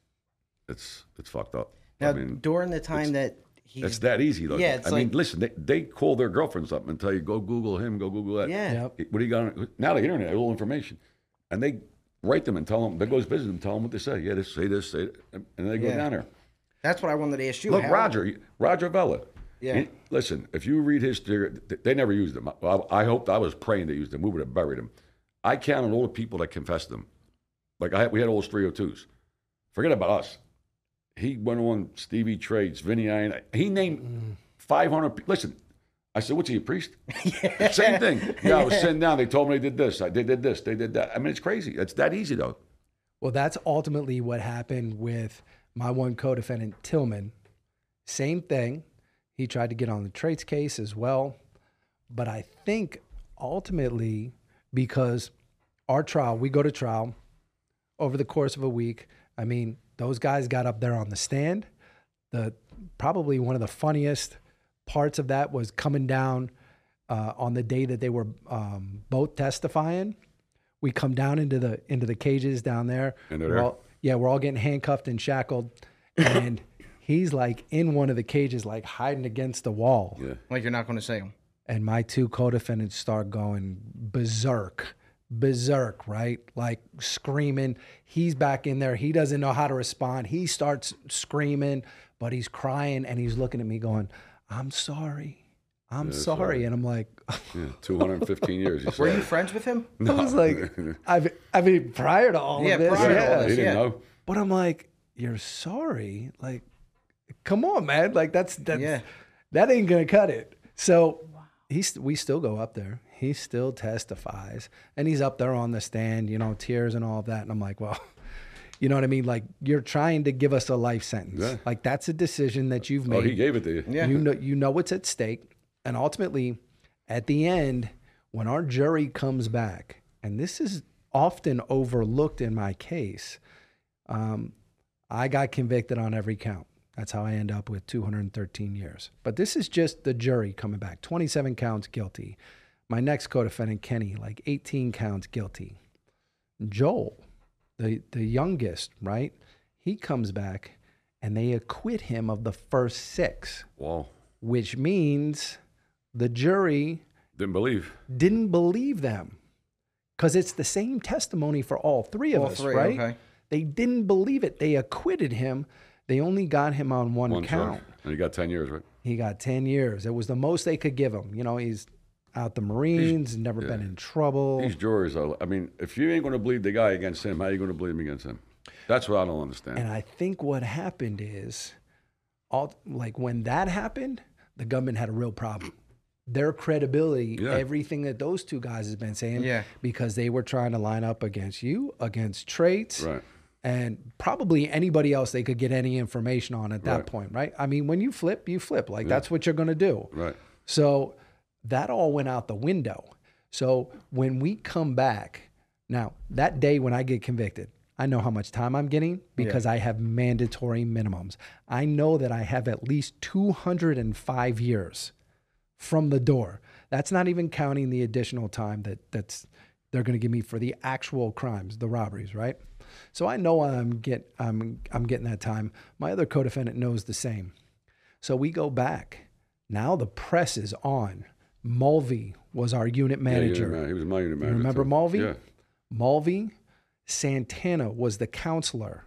it's it's fucked up. Now, I mean, during the time that he's it's that easy though. Yeah, it's I mean, listen, they, they call their girlfriends up and tell you go Google him, go Google that. yeah, Yep. What do you got? on- Now the internet, all information, and they write them and tell them. They goes visit them, tell them what they say. Yeah, this say this, say, that, and they go Yeah. down there. that's what I wanted to ask you. Look, how- Roger, Roger Vella. Yeah. He- listen, if you read his theory, they never used them. I, I hoped I was praying they used them. We would have buried them. I counted all the people that confessed them. Like I we had all those 302s. Forget about us. He went on Stevie Trades, Vinny Iron. He named mm. 500. pe- Listen, I said, what's he, a priest? Same thing. Yeah, I was sitting down. They told me they did this. I, they did this. They did that. I mean, it's crazy. It's that easy, though. Well, that's ultimately what happened with my one co-defendant Tillman. Same thing. He tried to get on the traits case as well, but I think ultimately because our trial, we go to trial over the course of a week. I mean, those guys got up there on the stand. The probably one of the funniest parts of that was coming down uh, on the day that they were um, both testifying. We come down into the into the cages down there. And they're We're there? all- yeah, we're all getting handcuffed and shackled, and he's like in one of the cages, like hiding against the wall. Yeah. like you're not going to see him. And my two co-defendants start going berserk, berserk, right? Like screaming. He's back in there. He doesn't know how to respond. He starts screaming, but he's crying and he's looking at me, going, "I'm sorry." I'm sorry. And I'm like, Yeah, 215 years. He Were you friends with him? I was like, I've, I mean, prior to all Yeah, of this, prior to all yeah. He this. didn't Yeah. know. But I'm like, you're sorry? Like, come on, man. Like that's that's Yeah. that ain't gonna cut it. So he's we still go up there. He still testifies, and he's up there on the stand, you know, tears and all of that. And I'm like, well, you know what I mean? Like you're trying to give us a life sentence. Yeah. Like that's a decision that you've made. Oh, he gave it to you. Yeah. You know, you know what's at stake, and ultimately, at the end, when our jury comes back, and this is often overlooked in my case, um, I got convicted on every count. That's how I end up with 213 years. But this is just the jury coming back. 27 counts guilty. My next co-defendant, Kenny, like 18 counts guilty. Joel, the the youngest, right? He comes back, and they acquit him of the first six Wow. which means the jury Didn't believe. didn't believe them because it's the same testimony for all three of All us, three, right? okay. They didn't believe it. They acquitted him. They only got him on one, One count. charge. And he got 10 years, right? He got 10 years. It was the most they could give him. You know, he's out the Marines, never been in trouble. These jurors, are, I mean, if you ain't going to believe the guy against him, how are you going to believe him against him? That's what I don't understand. And I think what happened is, all like when that happened, the government had a real problem. Their credibility, Yeah. everything that those two guys has been saying, Yeah. because they were trying to line up against you, against traits, right. and probably anybody else they could get any information on at that Right. point, right? I mean, when you flip, you flip. Like that's what you're going to do. Right. So that all went out the window. So when we come back, now that day when I get convicted, I know how much time I'm getting because I have mandatory minimums. I know that I have at least 205 years from the door. That's not even counting the additional time that that's they're going to give me for the actual crimes, the robberies, right? So I know I'm get I'm I'm getting that time. My other co-defendant knows the same. So we go back. Now the press is on. Mulvey was our unit Yeah, manager. unit man- he was my unit manager. remember too. Mulvey? Yeah. Mulvey, Santana was the counselor.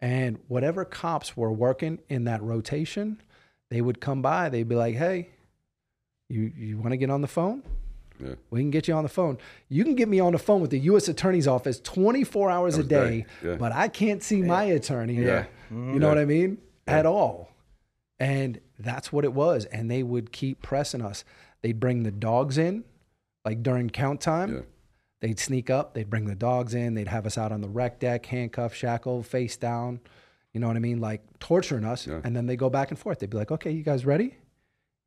And whatever cops were working in that rotation, they would come by. They'd be like, hey, you, you want to get on the phone? Yeah. We can get you on the phone. You can get me on the phone with the U.S. Attorney's Office 24 hours a Every day, day, yeah. but I can't see my attorney. Yeah. Mm-hmm. You know what I mean? At all. And that's what it was. And they would keep pressing us. They'd bring the dogs in, like during count time. Yeah. They'd sneak up, they'd bring the dogs in, they'd have us out on the rec deck, handcuffed, shackled, face down. You know what I mean? Like torturing us. Yeah. And then they go back and forth. They'd be like, okay, you guys ready?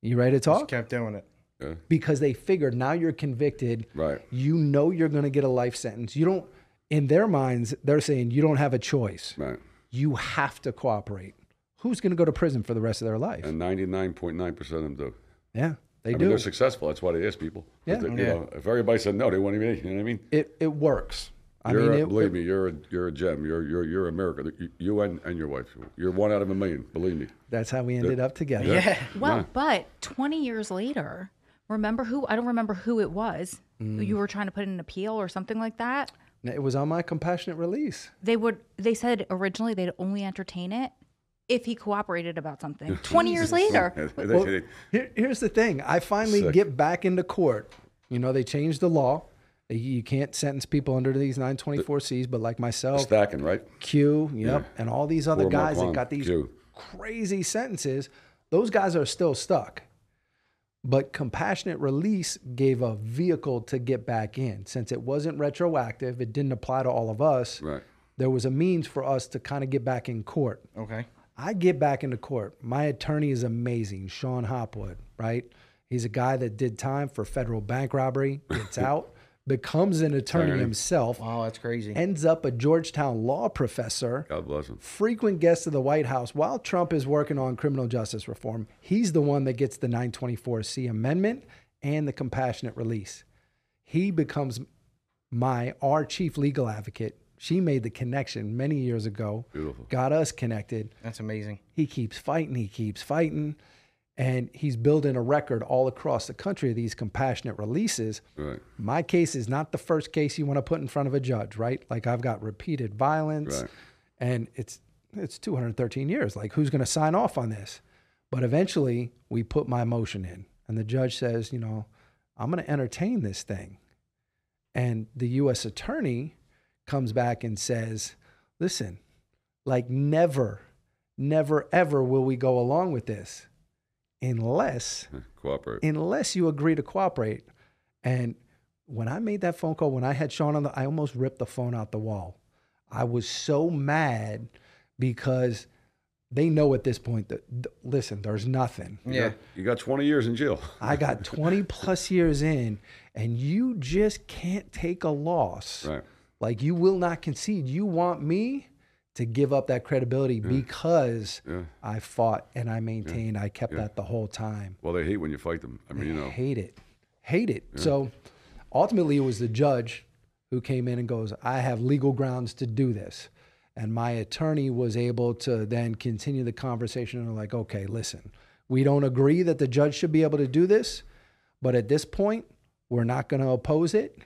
You ready to talk? Just kept doing it. Yeah. Because they figured now you're convicted. Right. You know you're going to get a life sentence. You don't, In their minds, they're saying you don't have a choice. Right. You have to cooperate. Who's going to go to prison for the rest of their life? And 99.9% of them do. yeah, they I mean, do. they're successful. That's why they ask people. Yeah. If, they- you Yeah. know, if everybody said no, they wouldn't even, you know what I mean? it it works. I You're mean, a, it, believe it- me, you're a, you're a gem. You're, you're, you're a miracle. You, you and, and your wife. You're one out of a million, believe me. that's how we ended up together. Yeah. Well, Yeah. but 20 years later, remember who? I don't remember who it was. Mm. You were trying to put in an appeal or something like that. It was on my compassionate release. They would. They said originally they'd only entertain it if he cooperated about something. 20 years later. Well, here, here's the thing. I finally Sick. get back into court. You know, they changed the law. You can't sentence people under these 924Cs, but like myself, stacking, right? Q, yep, Yeah. and all these other Poor guys that got these Q. crazy sentences, those guys are still stuck. But compassionate release gave a vehicle to get back in. Since it wasn't retroactive, it didn't apply to all of us. Right. There was a means for us to kind of get back in court. Okay. I get back into court. My attorney is amazing, Shon Hopwood, right? He's a guy that did time for federal bank robbery, gets out, becomes an attorney Attorney. himself, Wow, that's crazy. ends up a Georgetown law professor, God bless him. frequent guest of the White House while Trump is working on criminal justice reform. He's the one that gets the 924C amendment and the compassionate release. He becomes my our chief legal advocate. She made the connection many years ago. Beautiful. Got us connected. That's amazing. He keeps fighting, he keeps fighting, and he's building a record all across the country of these compassionate releases. Right. My case is not the first case you want to put in front of a judge, right? Like I've got repeated violence Right. and it's it's 213 years. Like who's going to sign off on this? But eventually we put my motion in and the judge says, you know, I'm going to entertain this thing. And the US attorney comes back and says, listen, like never, never, ever will we go along with this unless, Cooperate. unless you agree to cooperate. And when I made that phone call, when I had Shon on the, I almost ripped the phone out the wall. I was so mad because they know at this point that, th- listen, there's nothing. You Yeah. got- you got 20 years in jail. I got 20 plus years in, and you just can't take a loss. Right. Like you will not concede. You want me to give up that credibility because Yeah. I fought and I maintained. I kept Yeah. that the whole time. Well, they hate when you fight them. I mean, you know. Hate it. Hate it. So ultimately, it was the judge who came in and goes, I have legal grounds to do this. And my attorney was able to then continue the conversation and like, okay, listen, we don't agree that the judge should be able to do this, but at this point, we're not going to oppose it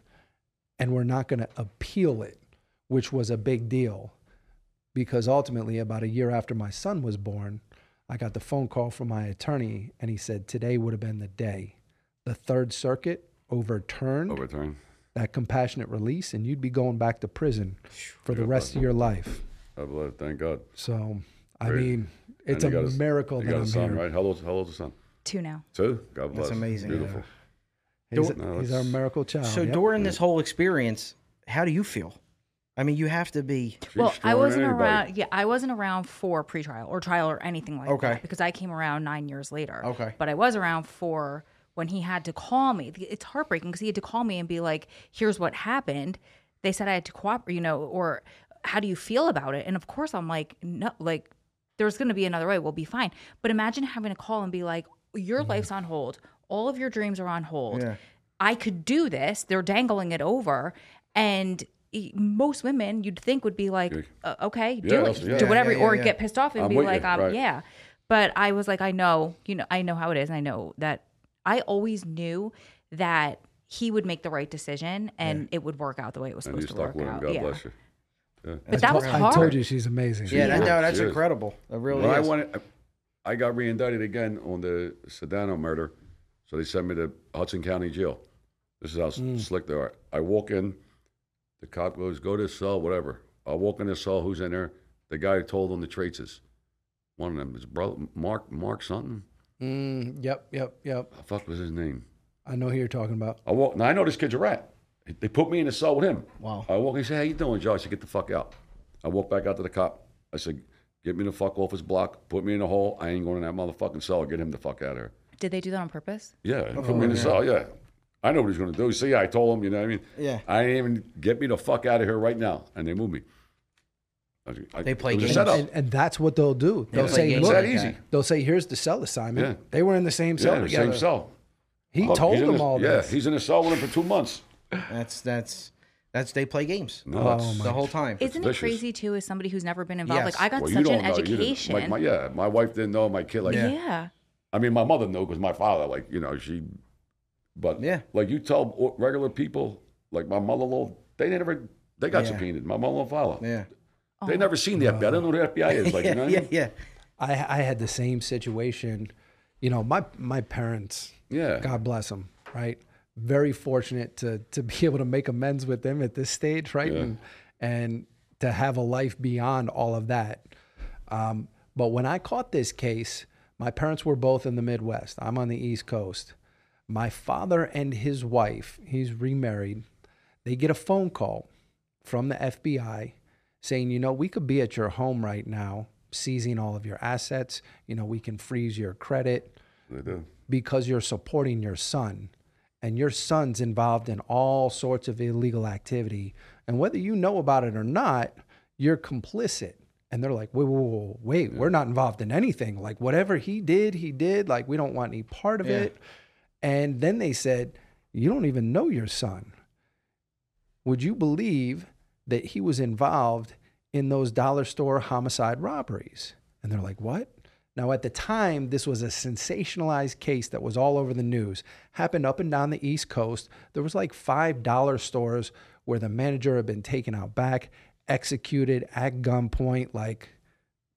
and we're not going to appeal it, which was a big deal because ultimately, about a year after my son was born, I got the phone call from my attorney and he said, Today would have been the day. The Third Circuit overturned Overtime. that compassionate release and you'd be going back to prison for the rest of your life. I believe, thank God. So, I Great. mean, it's And a miracle You that got I'm a son, here. right? How old, how old's the son? Two now. Two? God bless. That's amazing. Beautiful. He's, Don't- No, he's our miracle child. So yep. during this whole experience, how do you feel? I mean, you have to be. She's well, I wasn't anybody. around. Yeah, I wasn't around for pretrial or trial or anything like that. Okay. that because I came around nine years later. Okay. but I was around for when he had to call me. It's heartbreaking because he had to call me and be like, "Here's what happened." They said I had to cooperate, you know, or how do you feel about it? And of course, I'm like, no, like there's going to be another way. We'll be fine. But imagine having to call and be like, "Your mm-hmm. life's on hold. All of your dreams are on hold." Yeah. I could do this. They're dangling it over. And most women you'd think would be like, uh, okay, do Yeah, it, yeah. do whatever, Yeah, yeah, or yeah. get pissed off and I'm be like, you, um, right. yeah. But I was like, I know, you know, I know how it is. And I know that I always knew that he would make the right decision and it would work out the way it was And supposed to work out. God yeah. bless you. Yeah. But that was hard. I told you she's amazing. Yeah, that, is. no, that's She is. incredible. It really When I is. went, I got re-indicted again on the Sedano murder, so they sent me to Hudson County Jail. This is how Mm. slick they are. I walk in, the cop goes, "Go to cell, whatever." I walk in this cell. Who's in there? The guy who told them the traits is one of them. His brother, Mark, Mark something. Mm, yep, yep, yep. The fuck was his name? I know who you're talking about. I walk. Now I know this kid's a rat. They put me in the cell with him. Wow. I walk. He said, "How you doing, Joe?" I said, "Get the fuck out." I walk back out to the cop. I said, "Get me the fuck off his block. Put me in a hole. I ain't going in that motherfucking cell. Get him the fuck out of here." Did they do that on purpose? Yeah, he put me oh, in the cell. Yeah, I know what he's going to do. See, I told him, you know what I mean? Yeah. I didn't even get me the fuck out of here right now. And they moved me. I- I- They play it was a games. And, and that's what they'll do. They'll play say, look, like that easy. they'll say, here's the cell assignment. Yeah. They were in the same cell yeah, together. same cell. He Look, told them a- all Yeah, this. he's in a cell with him for two months. That's that's that's they play games No, Oh, the whole time. Isn't it vicious. crazy too? As somebody who's never been involved, Yes. like I got well, such an know. Education. Like my, yeah, my wife didn't know. My kid, like, Yeah. yeah. I mean, my mother knew because my father, like, you know, she, but Yeah. like you tell regular people, like my mother-in-law, they never, they got Yeah. subpoenaed. My mother-in-law, father, yeah. they never seen the FBI. I don't know who the FBI is. Like, yeah, you know what yeah, I mean? yeah. I, I had the same situation. You know, my my parents, Yeah. God bless them, right? Very fortunate to to be able to make amends with them at this stage, right? Yeah. And and to have a life beyond all of that. Um, but when I caught this case, my parents were both in the Midwest. I'm on the East Coast. My father and his wife, he's remarried, they get a phone call from the FBI saying, you know, we could be at your home right now, seizing all of your assets. You know, we can freeze your credit because you're supporting your son. And your son's involved in all sorts of illegal activity. And whether you know about it or not, you're complicit. And they're like, wait, wait, wait, wait, we're not involved in anything. Like, whatever he did, he did. Like, we don't want any part of Yeah. it. And then they said, you don't even know your son. Would you believe that he was involved in those dollar store homicide robberies? And they're like, what? Now, at the time, this was a sensationalized case that was all over the news. Happened up and down the East Coast. There was like five dollar stores where the manager had been taken out back, executed at gunpoint. Like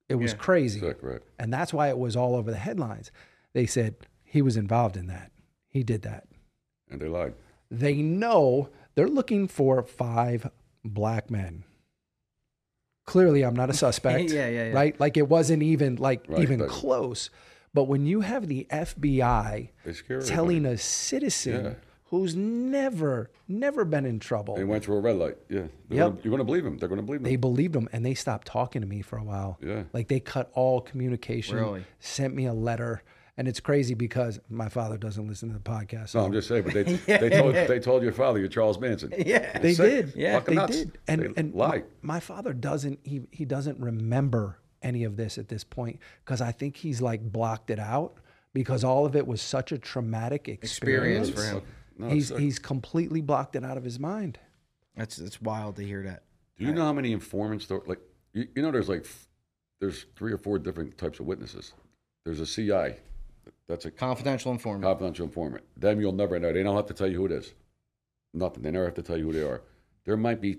it was Yeah. crazy. Sick, right? And that's why it was all over the headlines. They said he was involved in that. He did that. And they lied. They know they're looking for five black men. Clearly, I'm not a suspect. Yeah, yeah, yeah. Right? Like it wasn't even like Right, even but- close. But when you have the FBI telling a citizen Yeah. Who's never, never been in trouble, They went through a red light. Yeah. They're Yep. gonna, you're going to believe them. They're going to believe them. they believed them and they stopped talking to me for a while. Yeah. Like they cut all communication, Really? sent me a letter. And it's crazy because my father doesn't listen to the podcast. so no, I'm just saying, but they, they, told, they told your father you're Charles Manson. Yeah. They sick. did. Yeah. Fucking they nuts. did. And They and lie. My, my father doesn't he he doesn't remember any of this at this point because I think he's like blocked it out because all of it was such a traumatic experience. Experience for him. No, he's sick. he's completely blocked it out of his mind. That's it's wild to hear that. Do you know how many informants there? Like, you, you know, there's like, there's three or four different types of witnesses. There's a CI, that's a Confidential informant. confidential informant. Them you'll never know. They don't have to tell you who it is. Nothing. They never have to tell you who they are. There might be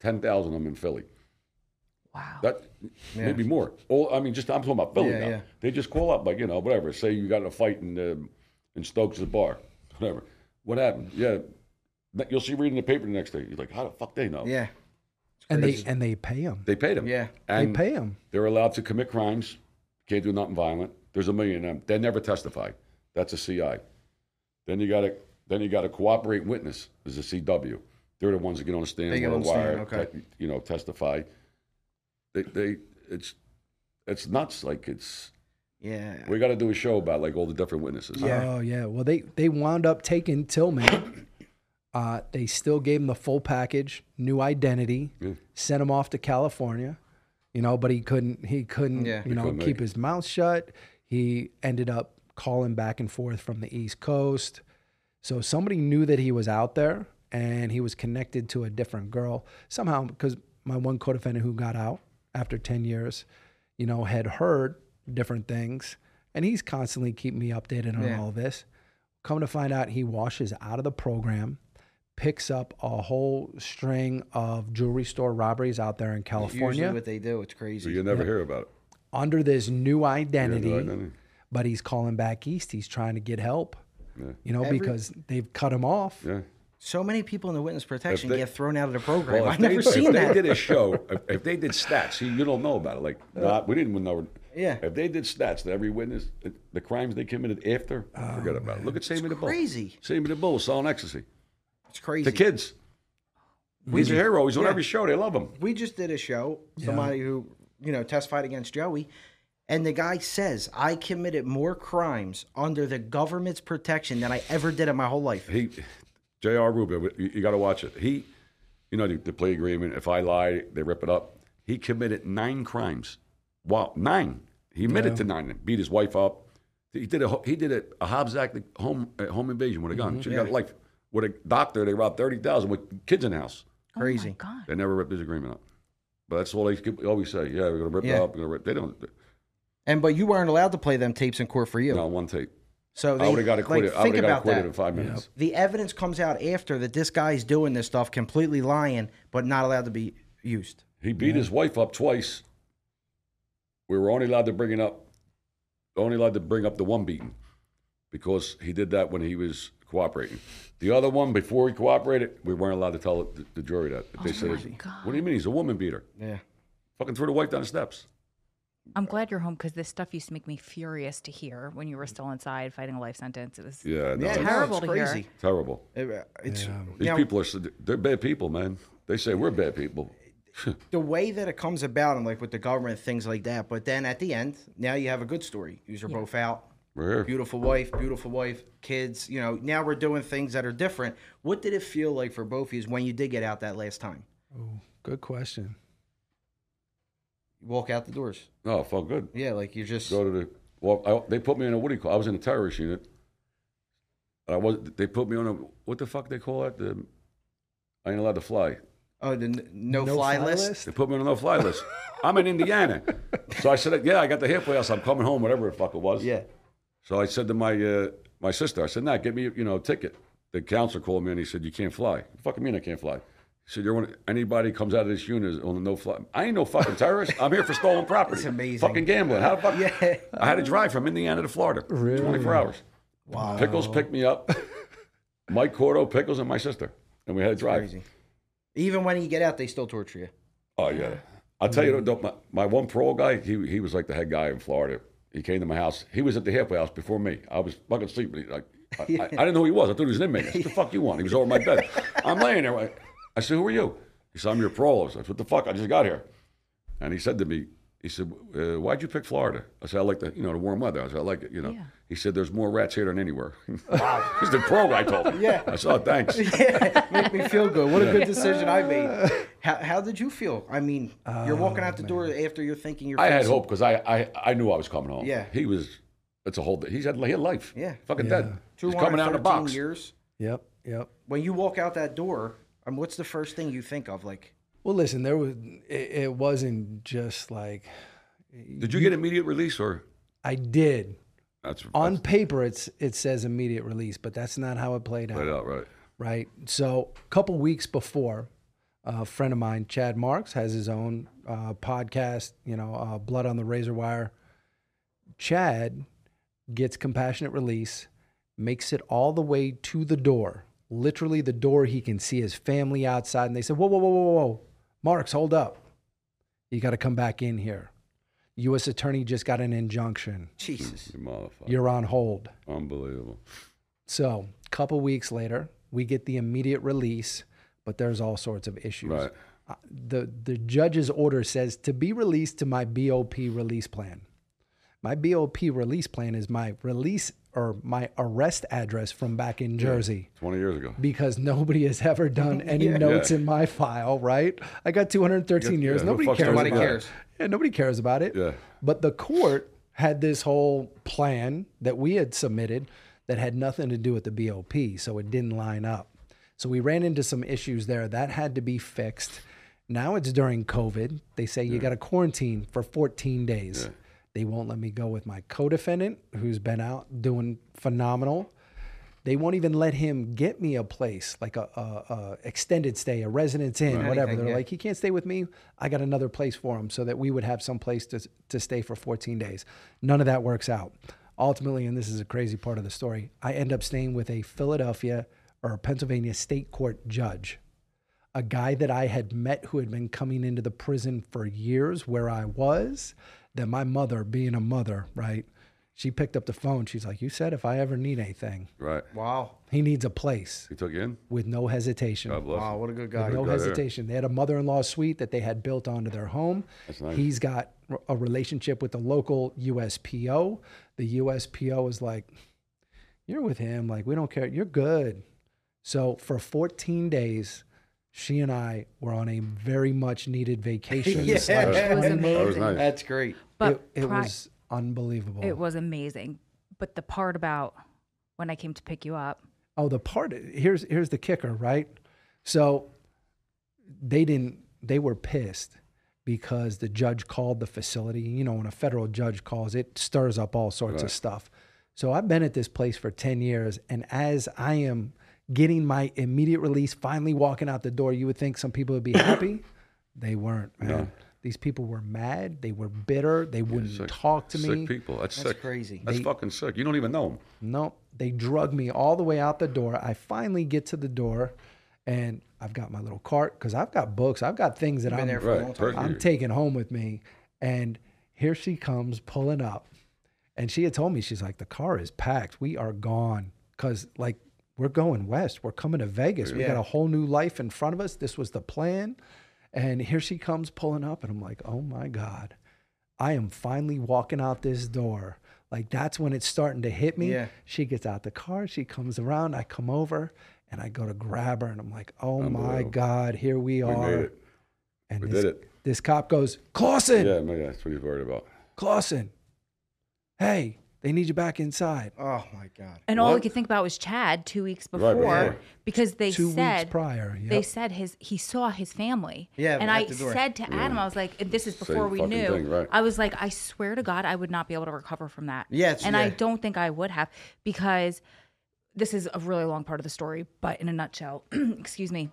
ten thousand of them in Philly. Wow. That Yeah. maybe more. Oh, I mean, just I'm talking about Philly Yeah, now. yeah. They just call up like you know whatever. Say you got in a fight in um in Stokes' bar, whatever. What happened? Yeah, you'll see reading the paper the next day. You're like, how the fuck they know? Yeah. And they and they pay them. They paid them. Yeah. They pay them. They're allowed to commit crimes. Can't do nothing violent. There's a million of them. They never testify. That's a CI. Then you got to then you got to cooperate witness. Is a CW. They're the ones that get on the stand, They get on on the the wire, okay. te- you know, testify. They they it's it's nuts. Like it's Yeah. we got to do a show about like all the different witnesses. Oh yeah. Well, they they wound up taking Tillman. Uh, they still gave him the full package, new identity, Yeah. sent him off to California. You know, but he couldn't. He couldn't. Yeah. You He know, couldn't keep make his mouth shut. He ended up calling back and forth from the East Coast. So somebody knew that he was out there, and he was connected to a different girl somehow. Because my one co-defendant who got out after ten years, you know, had heard different things, and he's constantly keeping me updated on Yeah. all of this. Come to find out, he washes out of the program, picks up a whole string of jewelry store robberies out there in Usually California what they do, it's So crazy. you never hear about it. under this new identity. identity. But he's calling back east. He's trying to get help, Yeah. you know, Every- because they've cut him off. Yeah. So many people in the witness protection they- get thrown out of the program. Well, I've they, never if seen they that. did a show, if, if they did stats, see, you don't know about it. Like, uh, nah, we didn't even know. Yeah. If they did stats to every witness, the, the crimes they committed after, Oh, forget about it. Look at oh, Sammy the Bull. crazy. Sammy the Bull selling ecstasy. It's crazy. The kids. He's a hero. He's on Yeah. every show. They love him. we just did a show. Somebody who you know testified against Joey, And the guy says, I committed more crimes under the government's protection than I ever did in my whole life. He, J.R. Rubin, you, you got to watch it. He, you know, the, the plea agreement. If I lie, they rip it up. He committed nine crimes. Wow, nine. He admitted to nine. Beat his wife up. He did a he did a, a Hobbs Act home a home invasion with a gun. Mm-hmm. She got life. With a doctor, they robbed thirty thousand with kids in the house. Crazy. Oh my God. They never ripped his agreement up. But that's all they always say. Yeah, we're gonna rip Yeah. it up. We're gonna rip. They don't. And but you weren't allowed to play them tapes in court for you. No one tape. So they, I would have got acquitted. Like, I think would have got about acquitted that. in five minutes. The evidence comes out after that this guy's doing this stuff, completely lying, but not allowed to be used. He beat his wife up twice. We were only allowed to bring it up, only allowed to bring up the one beating, because he did that when he was cooperating. The other one, before he cooperated, we weren't allowed to tell the, the jury that. If they oh said, "What do you mean he's a woman beater? Yeah. Fucking threw the wife down the steps." I'm glad you're home because this stuff used to make me furious to hear when you were still inside fighting a life sentence. It was Yeah, no, Yeah, it's no, Terrible it's to hear. crazy. terrible. It- uh, it's These now, people are they're bad people, man. They say we're bad people. The way that it comes about, and like with the government, things like that. But then at the end, now you have a good story. You're both out. We're. Beautiful wife, beautiful wife, kids. You know, now we're doing things that are different. What did it feel like for both of you when you did get out that last time? Oh, good question. Walk out the doors. No, it felt good. Yeah, like you're just. go to the well I, they put me in a what do you call I was in a terrorist unit I was they put me on a what the fuck they call it the I ain't allowed to fly Oh, the n- no, fly, list. they put me on a no fly list I'm in Indiana so I said yeah I got the halfway house I'm coming home whatever the fuck it was Yeah. so I said to my uh, my sister I said nah get me you know a ticket the counselor called me and he said you can't fly fucking mean I can't fly he said, You're one, anybody comes out of this unit is on a no fly. I ain't no fucking terrorist. I'm here for stolen property. It's amazing. Fucking gambling. How the fuck? Yeah. I had to drive from Indiana to Florida. Really? 24 hours. Wow. Pickles picked me up. Mike Cordo, Pickles, and my sister. And we had to drive. Crazy. Even when you get out, they still torture you. Oh, yeah. I'll tell you, my, my one parole guy, he, he was like the head guy in Florida. He came to my house. He was at the halfway house before me. I was fucking sleeping. He, like, I, I, I didn't know who he was. I thought he was an inmate. I said, What the fuck you want? He was over my bed. I'm laying there. I- I said, Who are you? He said, I'm your parole. I said, What the fuck? I just got here. And he said to me, he said, uh, "Why'd you pick Florida?" I said, "I like the, you know, the warm weather." I said, "I like it, you know." Yeah. He said, "There's more rats here than anywhere." Wow, he's the pro guy. Told me. Yeah. I said, "Oh, thanks." yeah, make me feel good. What a good decision I made. How, how did you feel? I mean, you're walking out the door oh, after you're thinking you're. I had hope because I, I I knew I was coming home. Yeah. he was. It's a whole. He's had he had life. Yeah. fucking dead. Two He's coming out in a box. years. Yep, yep. When you walk out that door, I mean, what's the first thing you think of? Like, Well, listen, there was it, it wasn't just like Did you get immediate release or? I did That's on that's paper. It's it says immediate release, but that's not how it played out. played out right. right? So a couple weeks before, a friend of mine, Chad Marks, has his own uh, podcast, you know, uh, Blood on the Razor Wire. Chad gets compassionate release, makes it all the way to the door, literally the door he can see his family outside. And they said, Whoa, whoa, whoa, whoa, whoa. Marks, hold up. You got to come back in here. U.S. Attorney just got an injunction. Jesus. You motherfucker. You're on hold. Unbelievable. So, a couple weeks later, we get the immediate release, but there's all sorts of issues. Right. Uh, the the judge's order says to be released to my BOP release plan. My BOP release plan is my release or my arrest address from back in Jersey Twenty years ago. because nobody has ever done any notes Yeah. in my file, right? I got 213 Yeah, years. who nobody cares nobody cares. Yeah, nobody cares about it. Yeah. But the court had this whole plan that we had submitted that had nothing to do with the BOP, so it didn't line up. So we ran into some issues there that had to be fixed. Now it's during COVID. They say you got to quarantine for 14 days. They won't let me go with my co-defendant who's been out doing phenomenal. They won't even let him get me a place like a, a, a extended stay, a residence inn, whatever. Anything, They're yeah. like, he can't stay with me. I got another place for him so that we would have some place to to stay for 14 days. None of that works out. Ultimately, and this is a crazy part of the story, I end up staying with a Philadelphia or a Pennsylvania state court judge, a guy that I had met who had been coming into the prison for years where I was. That my mother, being a mother, right, She picked up the phone. She's like, "You said if I ever need anything, Right. Wow. he needs a place He took you in. with no hesitation." God bless. Wow. him. What a good With guy. no guy there. hesitation. They had a mother-in-law suite that they had built onto their home. That's nice. He's got r- a relationship with the local USPO. The USPO is like, "You're with him. Like we don't care. You're good." So for 14 days, she and I were on a very much needed vacation. Yeah. slash It was honeymoon. amazing. That was nice. That's great. But it, it pri- was unbelievable. it was amazing. But the part about when I came to pick you up, Oh, the part here's here's the kicker, right? So they didn't they were pissed because the judge called the facility. You know, when a federal judge calls, it stirs up all sorts of stuff. So I've been at this place for 10 years and as I am getting my immediate release, finally walking out the door, you would think some people would be happy. they weren't, man. These people were mad, they were bitter, they wouldn't Sick- talk to me. Sick people. That's, That's sick. crazy. That's fucking sick. You don't even know them. Nope. They drug me all the way out the door. I finally get to the door and I've got my little cart because I've got books. I've got things that I'm, there for a Right, long time. I'm taking home with me. And here she comes pulling up. And she had told me, she's like, the car is packed. We are gone. Because, like, we're going west. We're coming to Vegas. We got a whole new life in front of us. This was the plan. And here she comes pulling up. And I'm like, oh my God. I am finally walking out this door. Like that's when it's starting to hit me. Yeah. She gets out the car, she comes around, I come over and I go to grab her and I'm like, "Oh my god, here we We are." it. And We this, did it. this cop goes, "Clausen, Yeah, man, that's what he's worried about. Clausen. Hey, they need you back inside." Oh my God. and all we could think about was Chad two weeks Right, before before. because they Two said weeks prior. they said his he saw his family. Yeah, and at I the door. said to Adam, I was like, and this is Same before we fucking knew. thing, right. I was like, I swear to God, I would not be able to recover from that. Yeah, it's- and I yeah. don't think I would have because this is a really long part of the story. But in a nutshell, excuse me,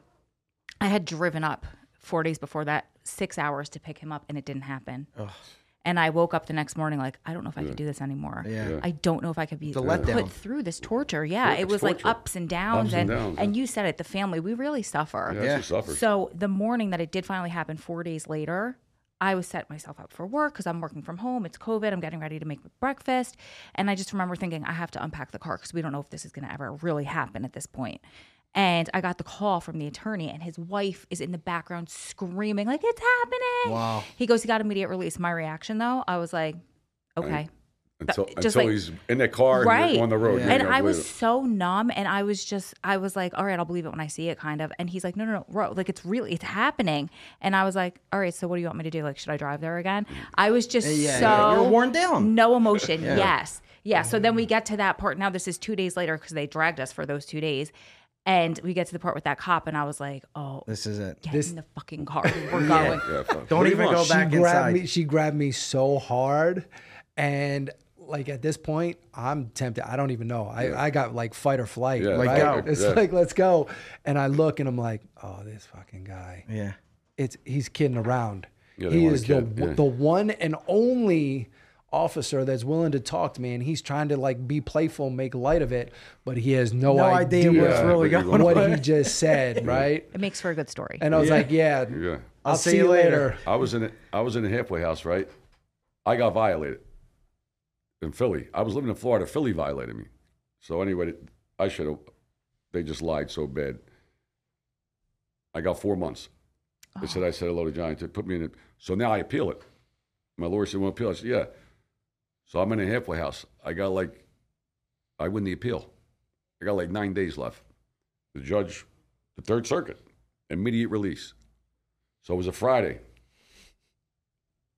I had driven up four days before that, six hours to pick him up, and it didn't happen. And I woke up the next morning like, I don't know if I could do this anymore. Yeah. Yeah. I don't know if I could be The letdown. put through this torture. Yeah, It's it was like torture. ups and downs, Ups and and downs, and yeah. you said it, the family, we really suffer. Yeah, Yeah. she suffers. So the morning that it did finally happen, four days later, I was set myself up for work because I'm working from home. It's COVID. I'm getting ready to make breakfast, and I just remember thinking I have to unpack the car because we don't know if this is going to ever really happen at this point. And I got the call from the attorney, and his wife is in the background screaming like it's happening. Wow. He goes, he got immediate release. My reaction though, I was like, okay. until just until like- he's in the car and Right. you're on the road. Yeah. And I was it. so numb, and I was just, I was like, all right, I'll believe it when I see it, kind of. And he's like, no, no, no, bro, like it's really, it's happening. And I was like, all right, so what do you want me to do? Like, should I drive there again? Mm-hmm. I was just Yeah, so yeah. You're worn down. no emotion. Yes, yeah. So then we get to that part. Now this is two days later because they dragged us for those two days, and we get to the part with that cop, and I was like, oh, This is it. get This- in the fucking car, we're going. Yeah, fuck. Don't What do you even want? go she back grabbed inside. me she grabbed me so hard and like at this point i'm tempted i don't even know i, I got like fight or flight Yeah, right like, go. it's Yeah. like let's go and i look and i'm like oh this fucking guy Yeah. it's he's kidding around Yeah, he is the, yeah. the one and only officer that's willing to talk to me and he's trying to like be playful make light of it but he has no, No idea idea, what's really going you're what he just said right It makes for a good story. and i was Yeah. like yeah Yeah. i'll, see, you later. I was in a, I was in a halfway house, right? I got violated in Philly. I was living in Florida. Philly violated me. So anyway, I should have. They just lied so bad. I got four months. They said oh. I said hello to Johnny. They put me in it. So now I appeal it. My lawyer said, "Want to appeal?" I said, "Yeah." So I'm in a halfway house. I got like, I win the appeal. I got like nine days left. The judge, the Third Circuit, immediate release. So it was a Friday.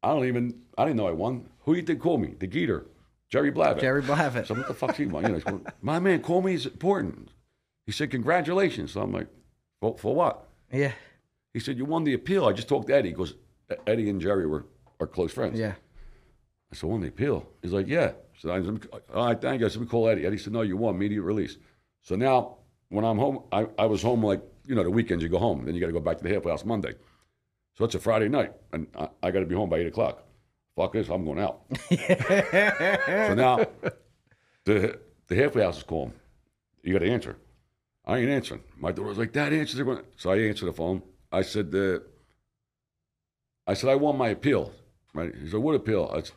I don't even, I didn't know I won. Who you think called me? The Geator, Jerry Blavat. Jerry Blavat. So what the fuck's he want? You know, going, my man, call me is important. He said, congratulations. So I'm like, for, for what? Yeah. He said, you won the appeal. I just talked to Eddie. He goes, Eddie and Jerry were are close friends. Yeah. I said, won the appeal? He's like, yeah. So I said, all right, thank you. I said, we call Eddie. Eddie said, no, you won, immediate release. So now when I'm home, I, I was home like, you know, the weekends you go home. Then you got to go back to the halfway house Monday. So it's a Friday night, and I, I got to be home by 8 o'clock. Fuck this, I'm going out. so now the, the halfway house is calling. You got to answer. I ain't answering. My daughter was like, Dad, answers the phone. So I answered the phone. I said, uh, I said, I want my appeal. Right? He said, what appeal? I, s-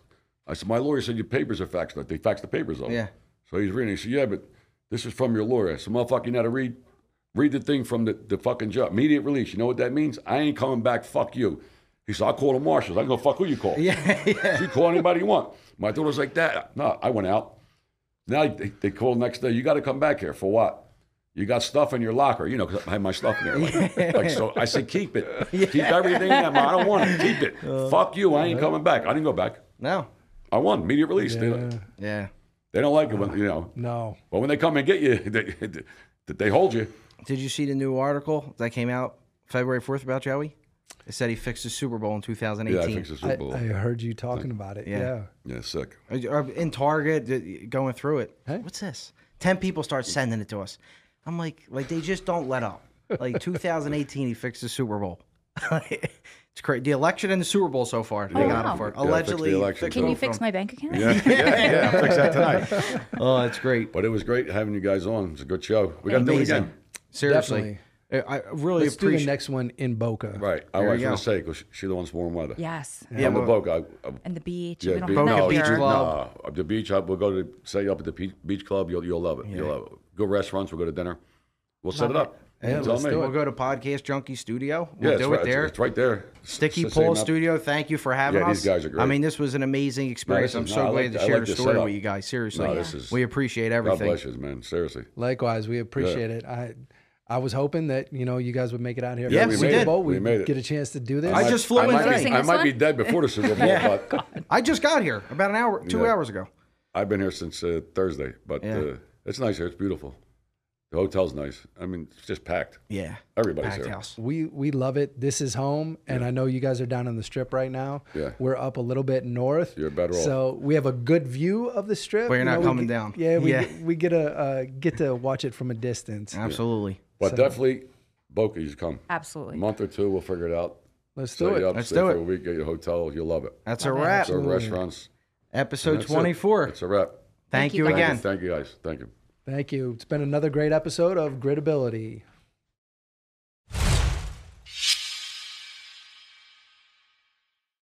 I said, my lawyer said your papers are faxed. They faxed the papers over. Yeah. So he's reading. He said, yeah, but this is from your lawyer. I said, motherfucker, you know how to read? Read the thing from the, the fucking job. Immediate release. You know what that means? I ain't coming back. Fuck you. He said, I'll call the marshals. I can go, fuck who you call. Yeah, yeah. You call anybody you want. My daughter's like that. No, I went out. Now they, they call the next day. You got to come back here for what? You got stuff in your locker, you know, because I had my stuff in there. Like, like, so I said, keep it. Yeah. Keep everything in there. I don't want it. Keep it. Uh, fuck you. I ain't coming back. I didn't go back. No. I won. Immediate release. They, don't- Yeah. they don't like it when, you know. No. But when they come and get you, they, they hold you. Did you see the new article that came out February 4th about Joey? It said he fixed the Super Bowl in 2018. Yeah, I think it's a I, Super Bowl. I heard you talking about it. Yeah. Yeah. yeah, sick. In Target, going through it. Hey. What's this? Ten people start sending it to us. I'm like, like they just don't let up. Like 2018, he fixed the Super Bowl. it's crazy. The election and the Super Bowl so far. They Oh, got wow. him for Yeah, fix the allegedly. election. fixed Can you fix from- my bank account? Yeah, yeah, yeah. I'll fix that tonight. Oh, that's great. But it was great having you guys on. It's a good show. We got to do it again. Seriously, I I really Let's do the next one in Boca. Right. I was going to say, because she's the one's warm weather. Yes. Yeah, I'm a but- Boca. I, I, And the beach. Yeah, we beach, have Boca that Beach. Club. No, the beach. I, we'll go to set you up at the beach club. You'll you'll love it. You'll love it. Good restaurants. We'll go to dinner. We'll set it up. Yeah, tell let's me. do We'll go to Podcast Junkie Studio. We'll Yeah, do right, it there. It's, it's right there. Sticky It's the same Pole up- Studio, thank you for having Yeah, us. these guys are great. I mean, this was an amazing experience. this I'm is- so no, I glad like- to share like the story setup. with you guys. Seriously, No, this is- we appreciate God everything. bless you, man. Seriously. Likewise, we appreciate it. I I was hoping that you know you guys would make it out here. Yeah, for the we Super did. Bowl. We We'd made it. get a chance to do this. I might- just flew I in might, today. I might be dead before the Super Bowl, but I just got here about an hour, two hours ago. I've been here since uh, Thursday. But uh, it's nice here. It's beautiful. The hotel's nice. I mean, it's just packed. Yeah, Everybody's packed here. house. we we love it. This is home, and I know you guys are down on the strip right now. Yeah. we're up a little bit north. You're better off. So we have a good view of the strip. But you're You not know, we coming get- down. Yeah, we Yeah. Get, we get a uh, get to watch it from a distance. Absolutely. But definitely, Boca, you should come. A Absolutely. month or two, we'll figure it out. Let's do Set you it. up, Let's stay do for it. a week, get you a hotel. You'll love it. That's a wrap. Go to restaurants. Episode That's it. 24. It's a wrap. Thank you you guys. again. Thank you, guys. Thank you. Thank you. It's been another great episode of Gritability.